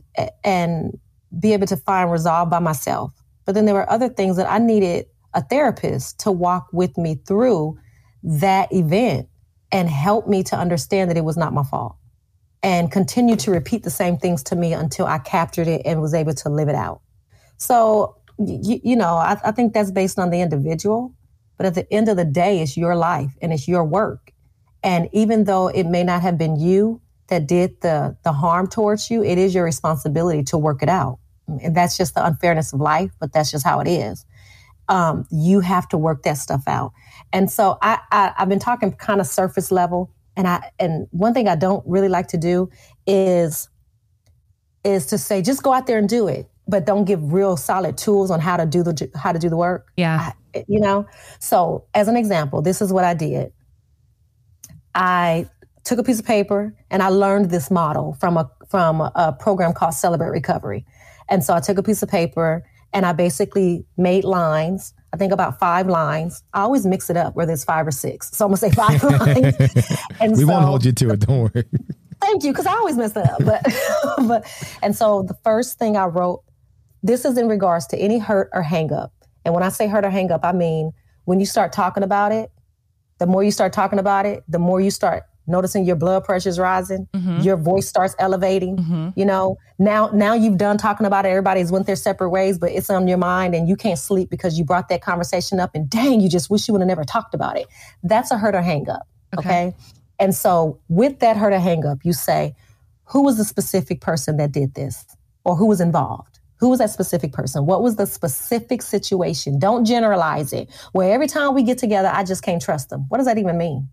and be able to find resolve by myself. But then there were other things that i needed a therapist to walk with me through that event and help me to understand that it was not my fault and continue to repeat the same things to me until i captured it and was able to live it out. So you, you know I, I think that's based on the individual but at the end of the day, it's your life and it's your work. And even though it may not have been you that did the, the harm towards you, it is your responsibility to work it out. And that's just the unfairness of life, but that's just how it is. Um, you have to work that stuff out. And so I, I, I've been talking kind of surface level. And I, and one thing I don't really like to do is, is to say, just go out there and do it but don't give real solid tools on how to do the how to do the work. Yeah. I, you know. So, as an example, this is what I did. I took a piece of paper and I learned this model from a from a, program called Celebrate Recovery. And so I took a piece of paper and I basically made lines. I think about five lines. I always mix it up whether it's five or six. So I'm gonna say five lines. And we so, won't hold you to it. Don't worry. Thank you, because I always mess it up. But but and so the first thing I wrote this is in regards to any hurt or hang up. And when I say hurt or hang up, I mean when you start talking about it, the more you start talking about it, the more you start noticing your blood pressure's rising, mm-hmm. your voice starts elevating. Mm-hmm. You know, now now you've done talking about it, everybody's went their separate ways, but it's on your mind and you can't sleep because you brought that conversation up and dang, you just wish you would have never talked about it. That's a hurt or hang up. Okay. okay? And so with that hurt or hang up, you say, who was the specific person that did this or who was involved? Who was that specific person? What was the specific situation? Don't generalize it. Where every time we get together, I just can't trust them. What does that even mean?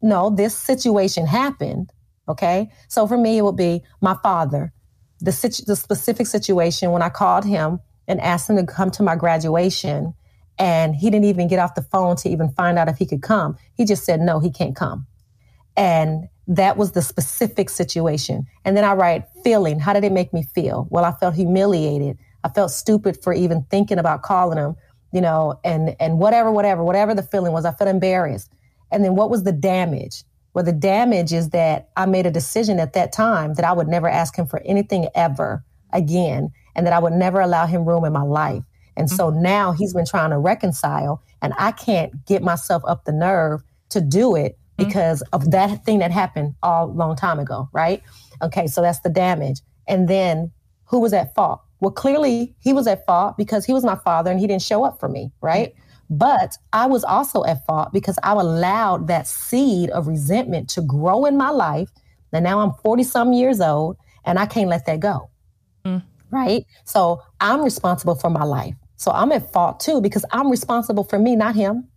No, this situation happened. Okay. So for me, it would be my father, the, situ- the specific situation when I called him and asked him to come to my graduation. And he didn't even get off the phone to even find out if he could come. He just said, no, he can't come. And that was the specific situation. And then I write feeling. How did it make me feel? Well, I felt humiliated. I felt stupid for even thinking about calling him, you know, and and whatever, whatever, whatever the feeling was, I felt embarrassed. And then what was the damage? Well, the damage is that I made a decision at that time that I would never ask him for anything ever again, and that I would never allow him room in my life. And mm-hmm. so now he's been trying to reconcile, and I can't get myself up the nerve to do it Mm-hmm. Because of that thing that happened all long time ago, right? Okay, so that's the damage. And then who was at fault? Well, clearly he was at fault because he was my father and he didn't show up for me, right? But I was also at fault because I allowed that seed of resentment to grow in my life. And now I'm 40 some years old and I can't let that go. Mm. Right? So I'm responsible for my life. So I'm at fault too because I'm responsible for me, not him.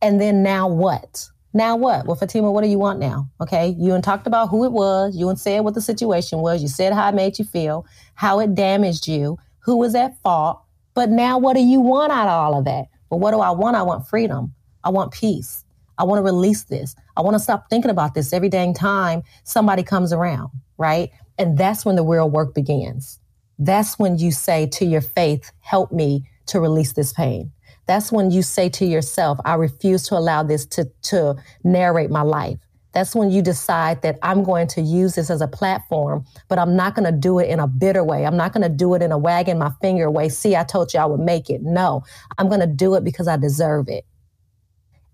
And then now what? Now what? Well, Fatima, what do you want now? Okay. You and talked about who it was. You and said what the situation was. You said how it made you feel, how it damaged you, who was at fault. But now what do you want out of all of that? Well, what do I want? I want freedom. I want peace. I want to release this. I want to stop thinking about this every dang time somebody comes around, right? And that's when the real work begins. That's when you say to your faith, help me to release this pain. That's when you say to yourself, I refuse to allow this to, to narrate my life. That's when you decide that I'm going to use this as a platform, but I'm not going to do it in a bitter way. I'm not going to do it in a wagging my finger way. See, I told you I would make it. No, I'm going to do it because I deserve it.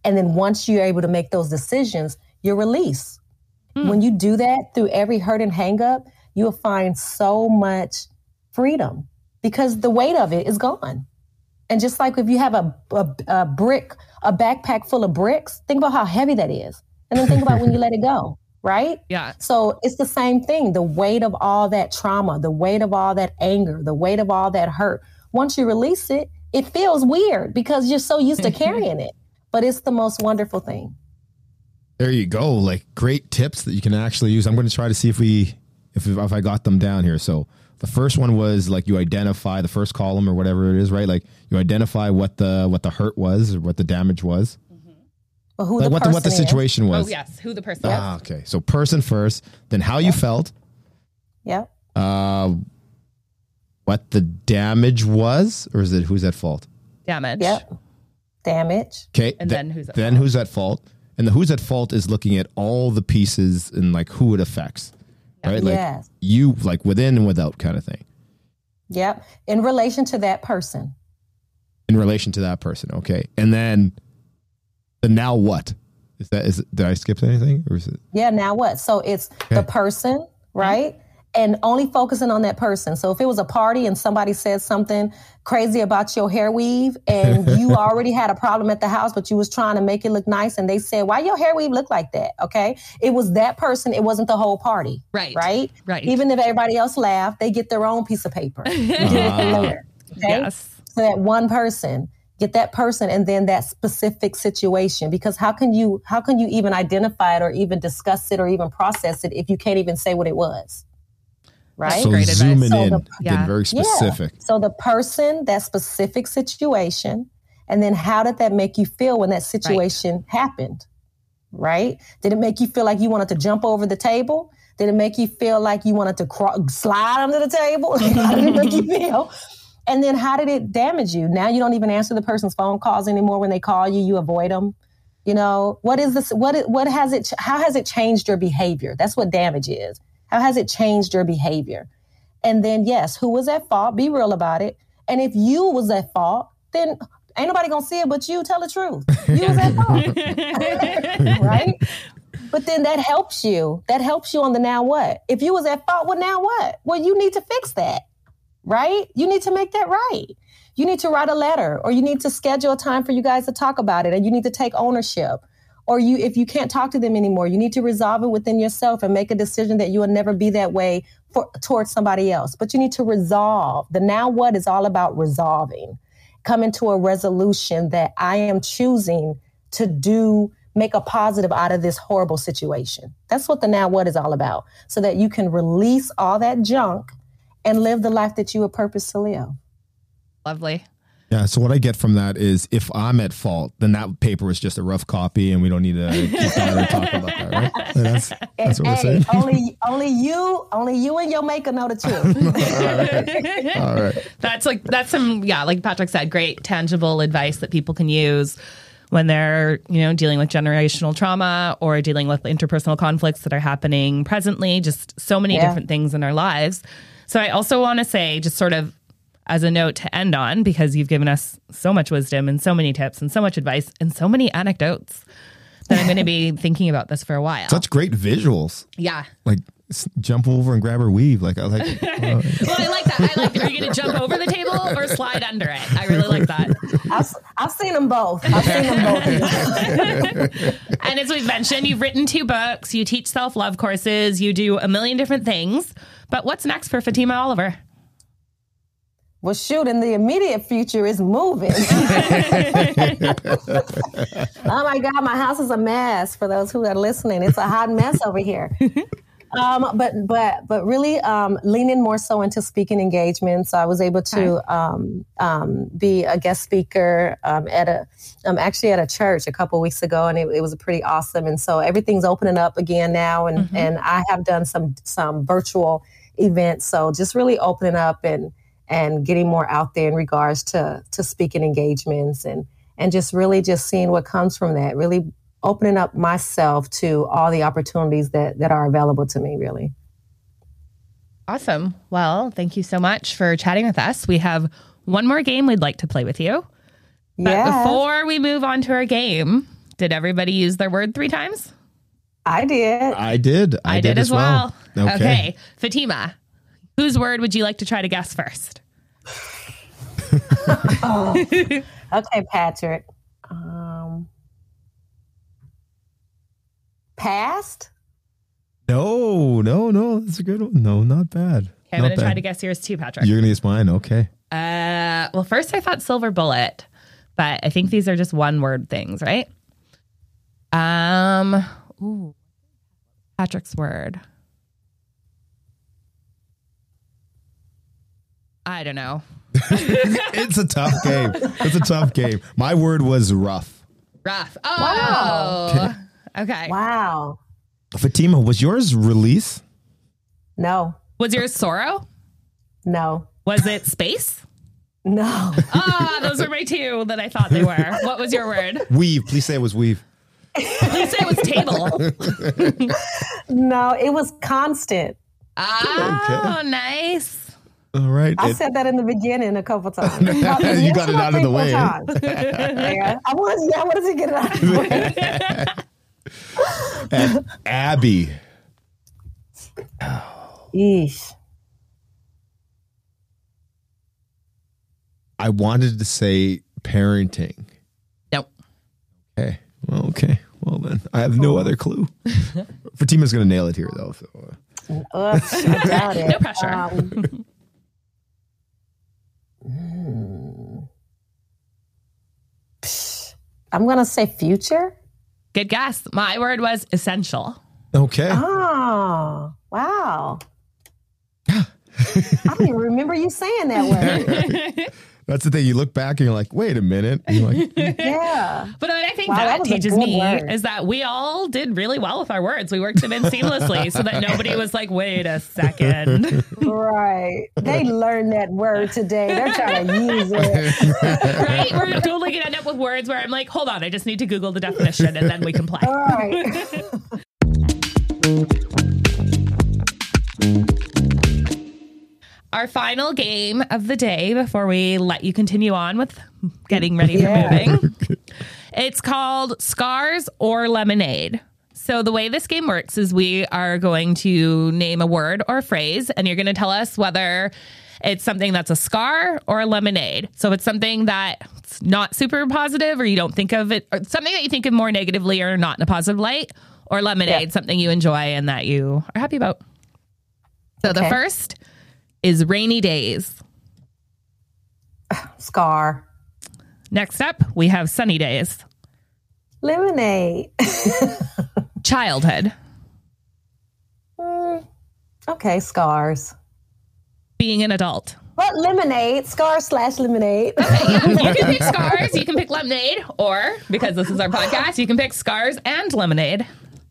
And then once you're able to make those decisions, you're released. Mm. When you do that through every hurt and hang up, you'll find so much freedom because the weight of it is gone. And just like if you have a, a, a brick, a backpack full of bricks, think about how heavy that is. And then think about when you let it go, right? Yeah. So it's the same thing. The weight of all that trauma, the weight of all that anger, the weight of all that hurt. Once you release it, it feels weird because you're so used to carrying it. But it's the most wonderful thing. There you go. Like great tips that you can actually use. I'm going to try to see if we if if I got them down here. So the first one was like you identify the first column or whatever it is, right? Like you identify what the what the hurt was or what the damage was. Well, who like the what the what the person is. situation was. Oh yes, who the person Ah, okay. So person first, then how you felt, Yep. uh, what the damage was, or is it who's at fault? damage. Yep. Damage. Okay, And th- then who's at then fault? who's at fault? And the who's at fault is looking at all the pieces and like who it affects, right? Like Yes. you, like within and without, kind of thing, Yep. In relation to that person. in relation to that person. Okay, and then the now what is that? Is did I skip anything, or is it? Yeah, now what? So it's the person, right? And only focusing on that person. So if it was a party and somebody said something crazy about your hair weave and you already had a problem at the house, but you was trying to make it look nice and they said, why your hair weave look like that? Okay. It was that person. It wasn't the whole party. Right. Right. Right. Even if everybody else laughed, they get their own piece of paper. You get it Ah. later. Okay. Yes. So that one person, get that person and then that specific situation. Because how can you how can you even identify it or even discuss it or even process it if you can't even say what it was? Right? So Great advice. zooming So in, the- getting Yeah. very specific. Yeah. So the person, that specific situation, and then how did that make you feel when that situation happened? Right? Did it make you feel like you wanted to jump over the table? Did it make you feel like you wanted to crawl, slide under the table? how did it make you feel? And then how did it damage you? Now you don't even answer the person's phone calls anymore when they call you. You avoid them. You know what is this? What it- what has it? How has it changed your behavior? That's what damage is. How has it changed your behavior? And then yes, who was at fault? Be real about it. And if you was at fault, then ain't nobody gonna see it but you. Tell the truth. You was at fault, right? But then that helps you. That helps you on the now what? If you was at fault, well now what? Well, you need to fix that, right? You need to make that right. You need to write a letter, or you need to schedule a time for you guys to talk about it, and you need to take ownership. Or you, if you can't talk to them anymore, you need to resolve it within yourself and make a decision that you will never be that way for, towards somebody else. But you need to resolve. The now what is all about resolving, coming to a resolution that I am choosing to do, make a positive out of this horrible situation. That's what the now what is all about. So that you can release all that junk and live the life that you were purposed to live. Lovely. Yeah. So what I get from that is, if I'm at fault, then that paper was just a rough copy, and we don't need to keep on or talk about that, right? That's that's what we're saying. only only you, only you and your maker know the truth. All right. That's like that's some yeah, like Patrick said, great tangible advice that people can use when they're, you know, dealing with generational trauma or dealing with interpersonal conflicts that are happening presently, just so many Yeah. different things in our lives. So I also want to say just sort of as a note to end on because you've given us so much wisdom and so many tips and so much advice and so many anecdotes that I'm going to be thinking about this for a while. Such great visuals. yeah. Like s- jump over and grab her weave. Like I like, uh, Well, I like that. I like. Are you going to jump over the table or slide under it? I really like that. I've, I've seen them both. I've seen them both. And as we've mentioned, you've written two books, you teach self love courses, you do a million different things. But what's next for Fatima Oliver? Well, shoot, in the immediate future is moving. oh my God, my house is a mess. For those who are listening, it's a hot mess over here. Um, but but but really um, leaning more so into speaking engagements. So I was able to um, um, be a guest speaker um, at a um, actually at a church a couple weeks ago, and it, it was pretty awesome. And so everything's opening up again now, and and I have done some some virtual events. So just really opening up and and getting more out there in regards to to speaking engagements and and just really just seeing what comes from that really opening up myself to all the opportunities that that are available to me really. Awesome. Well thank you so much for chatting with us. We have one more game we'd like to play with you. But yeah. before we move on to our game did everybody use their word three times? I did. I did. I, I did, did, as well, well. Okay. okay. Fatima whose word would you like to try to guess first oh. Okay, Patrick. Um, past? No, no, no. That's a good one. No, not bad. Okay, I'm going to try to guess yours too, Patrick. You're going to guess mine. Okay. Uh, well, first I thought silver bullet, but I think these are just one word things, right? Um, ooh, Patrick's word. I don't know. it's a tough game. It's a tough game. My word was rough. Rough. Oh. Wow. Okay. Wow. Fatima, was yours release? No. Was yours sorrow? No. Was it space? No. Ah, those were my two that I thought they were. What was your word? Weave. Please say it was weave. Please say it was table. no, it was constant. Oh, okay. nice. All right. I it, said that in the beginning a couple times. you got it out of the way. yeah, I was. Yeah, I wanted to get it out of the way. and Abby. Eesh. I wanted to say parenting. Nope. Okay. Well, okay. Well then, I have no other clue. Fatima's going to nail it here, though. So. Uh, no pressure. Um, Mm. I'm going to say future. Good guess. My word was essential. Okay. Oh, wow. I don't even remember you saying that word. That's the thing. You look back and you're like, wait a minute. Like, yeah. But I think wow, that, that teaches me word. is that we all did really well with our words. We worked them in seamlessly so that nobody was like, wait a second. Right. They learned that word today. They're trying to use it. right? We're totally going to end up with words where I'm like, hold on, I just need to Google the definition and then we can play. All right. Our final game of the day before we let you continue on with getting ready for yeah. moving. it's called Scars or Lemonade. So, the way this game works is we are going to name a word or a phrase, and you're going to tell us whether it's something that's a scar or a lemonade. So, if it's something that's not super positive, or you don't think of it, or something that you think of more negatively or not in a positive light, or lemonade, yeah. something you enjoy and that you are happy about. So, okay. the first is rainy days. Scar. Next up, we have sunny days. Lemonade. Childhood. Mm, okay, scars. Being an adult. But lemonade, scars slash lemonade. Okay, yeah. You can pick scars, you can pick lemonade, or because this is our podcast, you can pick scars and lemonade.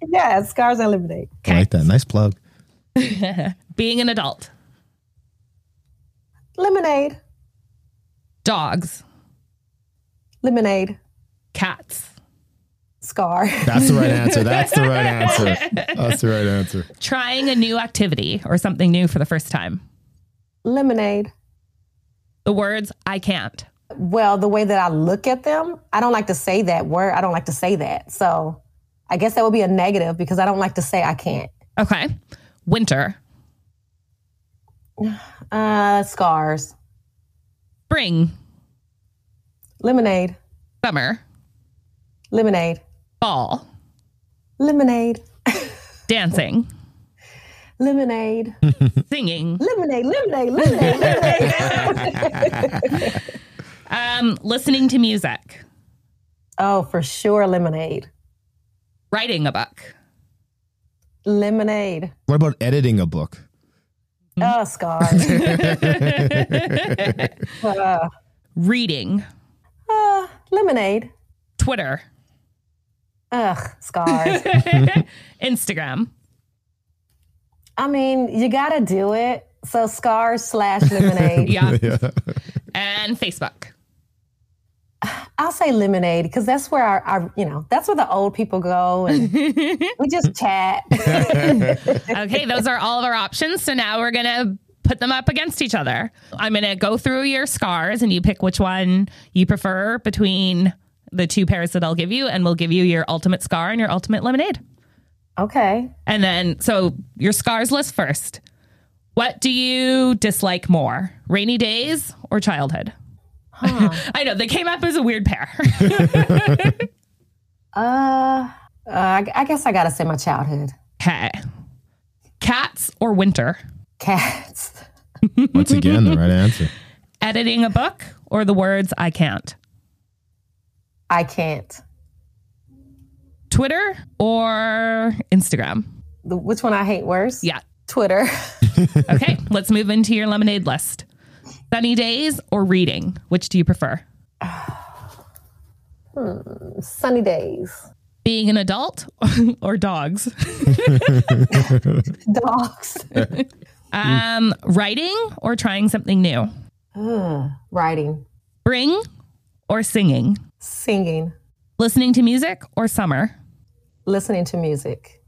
Yeah, scars and lemonade. Okay. I like that. Nice plug. Being an adult. Lemonade. Dogs. Lemonade. Cats. Scar. That's the right answer. That's the right answer. That's the right answer. Trying a new activity or something new for the first time. Lemonade. The words I can't. Well, the way that I look at them, I don't like to say that word. I don't like to say that. So I guess that would be a negative because I don't like to say I can't. Okay. Winter. Uh, scars. Spring. Lemonade. Summer. Lemonade. Fall. Lemonade. Dancing. Lemonade. Singing. Lemonade, lemonade, lemonade, lemonade. um, listening to music. Oh, for sure, lemonade. Writing a book. Lemonade. What about editing a book? Oh, Scott. uh, Reading. Uh, lemonade. Twitter. Ugh, scars. Instagram. I mean, you got to do it. So scars slash lemonade. yeah. yeah. And Facebook. I'll say lemonade because that's where our, our, you know, that's where the old people go and we just chat. okay, those are all of our options. So now we're going to put them up against each other. I'm going to go through your scars and you pick which one you prefer between the two pairs that I'll give you, and we'll give you your ultimate scar and your ultimate lemonade. Okay. And then, so your scars list first. What do you dislike more, rainy days or childhood? Huh. I know they came up as a weird pair. uh, uh, I guess I gotta say my childhood. Okay. Cats or winter? Cats. Once again, the right answer. Editing a book or the words I can't? I can't. Twitter or Instagram? The, which one I hate worse? Yeah. Twitter. okay, let's move into your lemonade list. Sunny days or reading? Which do you prefer? Hmm, sunny days. Being an adult or dogs? dogs. um, writing or trying something new? Uh, writing. Bring or singing? Singing. Listening to music or summer? Listening to music.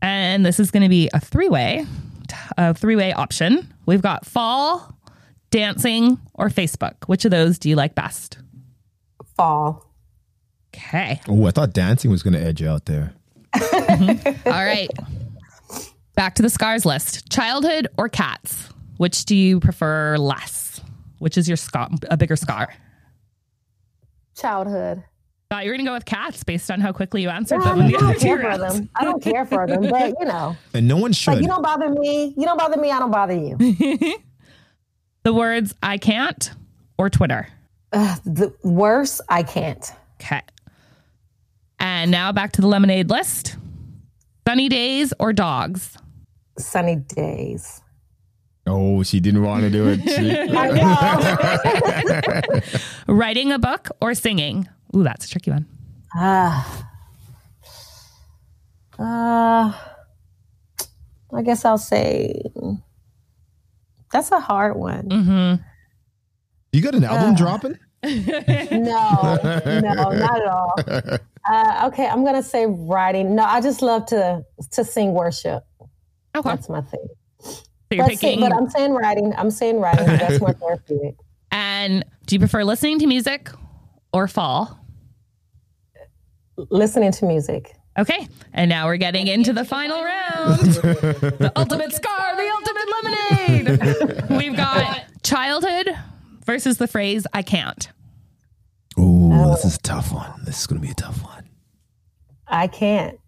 And this is going to be a three way, a three way option. We've got fall, dancing, or Facebook? Which of those do you like best? Fall. Okay. Oh, I thought dancing was going to edge you out there. mm-hmm. All right. Back to the scars list. Childhood or cats? Which do you prefer less? Which is your scar, a bigger scar? Childhood. Thought you were gonna go with cats based on how quickly you answered yeah, them. I, mean, I don't care for them. I don't care for them, but you know. And no one should. Like, you don't bother me. You don't bother me. I don't bother you. the words I can't or Twitter? Uh, the worse, I can't. Okay. And now back to the lemonade list sunny days or dogs? Sunny days. Oh, she didn't want to do it. Writing a book or singing? Ooh, that's a tricky one. Ah. Uh, uh, I guess I'll say that's a hard one. Mm-hmm. You got an album uh, dropping? no, no, not at all. Uh, okay, I'm gonna say writing. No, I just love to to sing worship. Okay, that's my thing. So but, picking... but I'm saying writing. I'm saying writing. that's more therapeutic. And do you prefer listening to music or fall? Listening to music. Okay, and now we're getting into the final round. the ultimate scar, the ultimate lemonade. We've got childhood versus the phrase I can't. Ooh, oh. this is a tough one. This is going to be a tough one. I can't.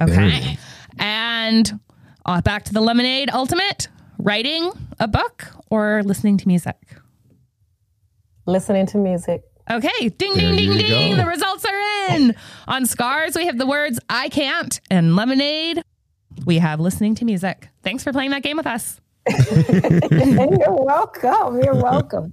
Okay. And uh, back to the lemonade ultimate writing a book or listening to music? Listening to music. Okay, ding, ding, ding, ding. Go. The results are in. On Scars, we have the words I can't and lemonade. We have listening to music. Thanks for playing that game with us. You're welcome. You're welcome.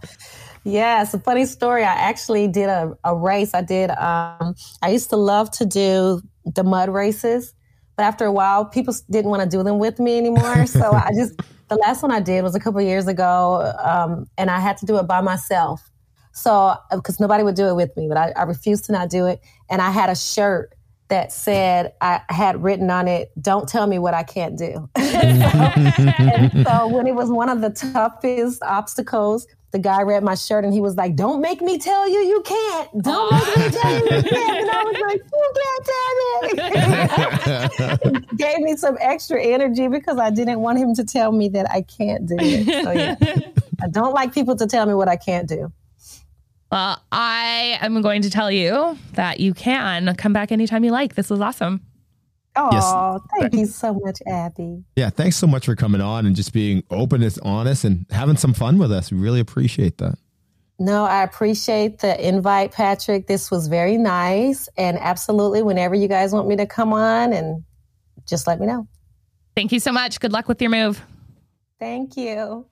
Yeah, it's a funny story. I actually did a, a race. I did, um, I used to love to do the mud races, but after a while, people didn't want to do them with me anymore. So I just, the last one I did was a couple years ago, um, and I had to do it by myself. So, uh, because nobody would do it with me, but I, I refused to not do it. And I had a shirt that said I had written on it, "Don't tell me what I can't do." so, and so when it was one of the toughest obstacles, the guy read my shirt and he was like, "Don't make me tell you you can't. Don't make me tell you you can't." And I was like, "You can't tell me." Gave me some extra energy because I didn't want him to tell me that I can't do it. So yeah, I don't like people to tell me what I can't do. Well, I am going to tell you that you can come back anytime you like. This was awesome. Oh, yes. thank you so much, Abby. Yeah, thanks so much for coming on and just being open and honest and having some fun with us. We really appreciate that. No, I appreciate the invite, Patrick. This was very nice. And absolutely, whenever you guys want me to come on, and just let me know. Thank you so much. Good luck with your move. Thank you.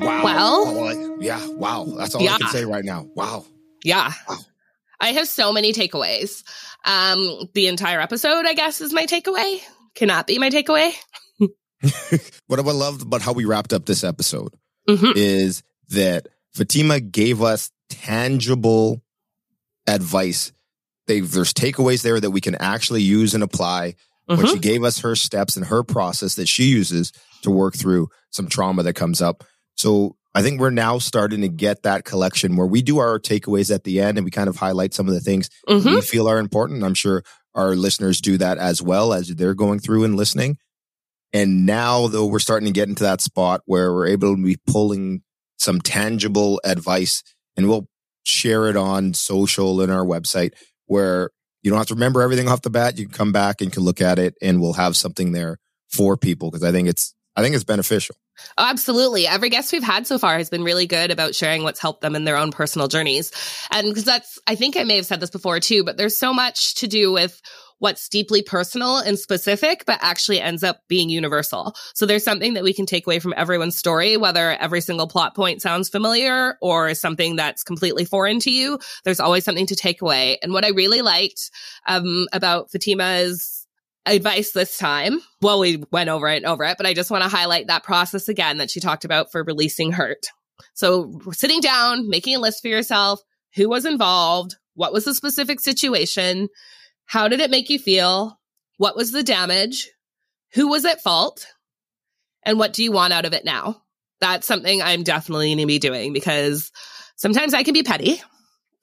Well, yeah, wow. That's all yeah. I can say right now. Wow. Yeah. Wow. I have so many takeaways. Um, the entire episode, I guess, is my takeaway. cannot be my takeaway. what I loved about how we wrapped up this episode mm-hmm. is that Fatima gave us tangible advice. They, there's takeaways there that we can actually use and apply. Mm-hmm. When she gave us her steps and her process that she uses to work through some trauma that comes up. So I think we're now starting to get that collection where we do our takeaways at the end and we kind of highlight some of the things mm-hmm. we feel are important. I'm sure our listeners do that as well as they're going through and listening. And now though we're starting to get into that spot where we're able to be pulling some tangible advice and we'll share it on social and our website where you don't have to remember everything off the bat. You can come back and can look at it and we'll have something there for people because I think it's I think it's beneficial. Oh, absolutely. Every guest we've had so far has been really good about sharing what's helped them in their own personal journeys. And because that's, I think I may have said this before too, but there's so much to do with what's deeply personal and specific, but actually ends up being universal. So there's something that we can take away from everyone's story, whether every single plot point sounds familiar or something that's completely foreign to you. There's always something to take away. And what I really liked um, about Fatima's advice this time. Well, we went over it and over it, but I just want to highlight that process again that she talked about for releasing hurt. So sitting down, making a list for yourself, who was involved, what was the specific situation, how did it make you feel, what was the damage, who was at fault, and what do you want out of it now? That's something I'm definitely going to be doing because sometimes I can be petty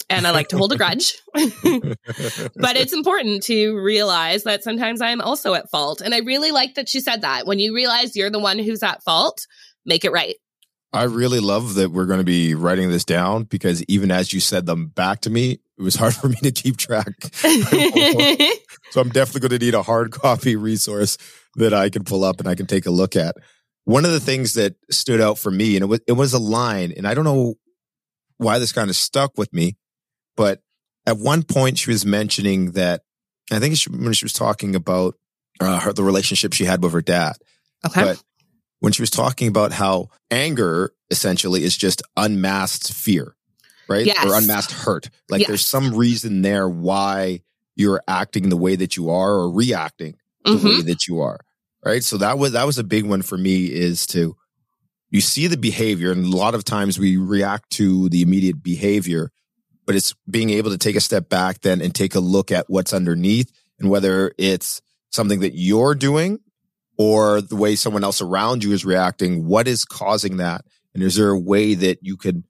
and I like to hold a grudge. but it's important to realize that sometimes I'm also at fault. And I really like that she said that. When you realize you're the one who's at fault, make it right. I really love that we're going to be writing this down because even as you said them back to me, it was hard for me to keep track. so I'm definitely going to need a hard copy resource that I can pull up and I can take a look at. One of the things that stood out for me, and it was, it was a line, and I don't know why this kind of stuck with me, but at one point, she was mentioning that I think she, when she was talking about uh, her, the relationship she had with her dad. Okay. But when she was talking about how anger essentially is just unmasked fear, right? Yes. Or unmasked hurt. Like yes. there's some reason there why you're acting the way that you are or reacting the mm-hmm. way that you are. Right. So that was, that was a big one for me is to, you see the behavior and a lot of times we react to the immediate behavior but it's being able to take a step back then and take a look at what's underneath and whether it's something that you're doing or the way someone else around you is reacting. What is causing that? And is there a way that you could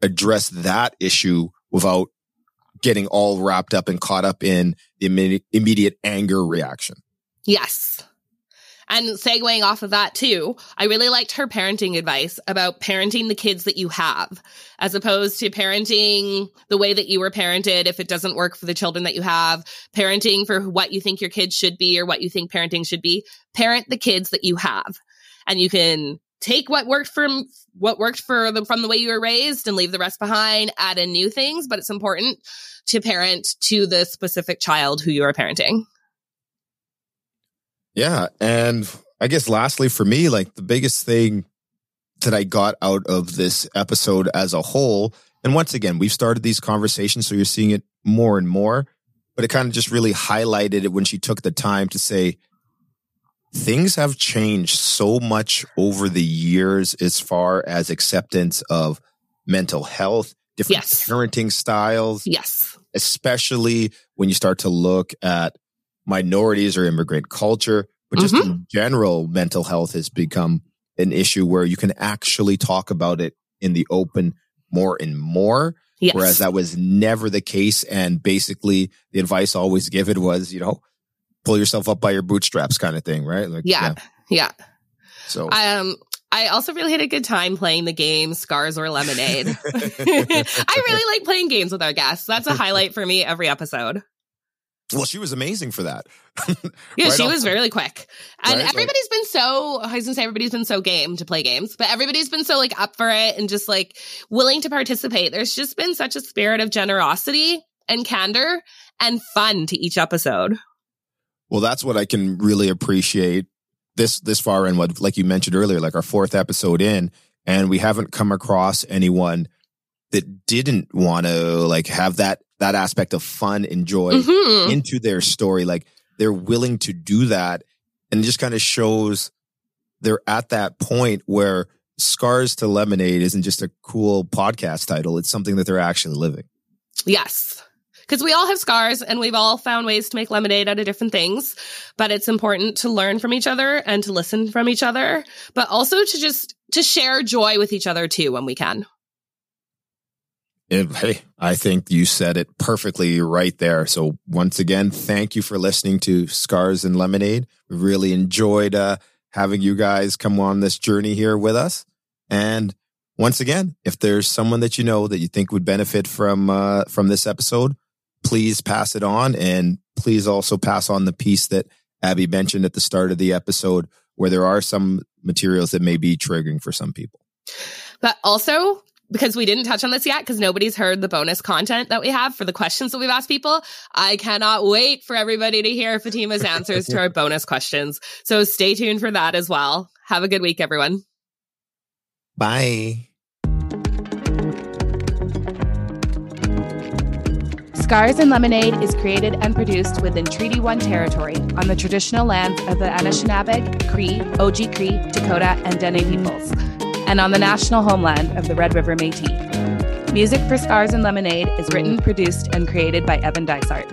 address that issue without getting all wrapped up and caught up in the immediate anger reaction? Yes. And segueing off of that too, I really liked her parenting advice about parenting the kids that you have, as opposed to parenting the way that you were parented if it doesn't work for the children that you have, parenting for what you think your kids should be or what you think parenting should be. Parent the kids that you have. And you can take what worked from what worked for them from the way you were raised and leave the rest behind, add in new things, but it's important to parent to the specific child who you are parenting. Yeah. And I guess lastly for me, like the biggest thing that I got out of this episode as a whole, and once again, we've started these conversations, so you're seeing it more and more, but it kind of just really highlighted it when she took the time to say, things have changed so much over the years as far as acceptance of mental health, different yes. parenting styles. Yes. Especially when you start to look at minorities or immigrant culture, but just mm-hmm. in general, mental health has become an issue where you can actually talk about it in the open more and more. Yes. Whereas that was never the case. And basically the advice always given was, you know, pull yourself up by your bootstraps kind of thing, right? Like, yeah. Yeah. yeah. So, um, I also really had a good time playing the game Scars or Lemonade. I really like playing games with our guests. That's a highlight for me every episode. Well, she was amazing for that. yeah, right she off. was really quick. And right? everybody's been so, I was gonna say everybody's been so game to play games, but everybody's been so like up for it and just like willing to participate. There's just been such a spirit of generosity and candor and fun to each episode. Well, that's what I can really appreciate this, this far in what, like you mentioned earlier, like our fourth episode in, and we haven't come across anyone that didn't want to like have that that aspect of fun and joy mm-hmm. into their story. Like they're willing to do that and it just kind of shows they're at that point where Scars to Lemonade isn't just a cool podcast title. It's something that they're actually living. Yes. Because we all have scars and we've all found ways to make lemonade out of different things. But it's important to learn from each other and to listen from each other, but also to just to share joy with each other too when we can. It, hey, I think you said it perfectly right there. So once again, thank you for listening to Scars and Lemonade. We really enjoyed uh, having you guys come on this journey here with us. And once again, if there's someone that you know that you think would benefit from uh, from this episode, please pass it on, and please also pass on the piece that Abby mentioned at the start of the episode, where there are some materials that may be triggering for some people. But also, because we didn't touch on this yet, because nobody's heard the bonus content that we have for the questions that we've asked people. I cannot wait for everybody to hear Fatima's answers to our bonus questions. So stay tuned for that as well. Have a good week, everyone. Bye. Scars and Lemonade is created and produced within Treaty 1 territory on the traditional lands of the Anishinaabeg, Cree, Oji-Cree, Dakota, and Dene peoples and on the national homeland of the Red River Métis. Music for Scars and Lemonade is written, produced, and created by Evan Dysart.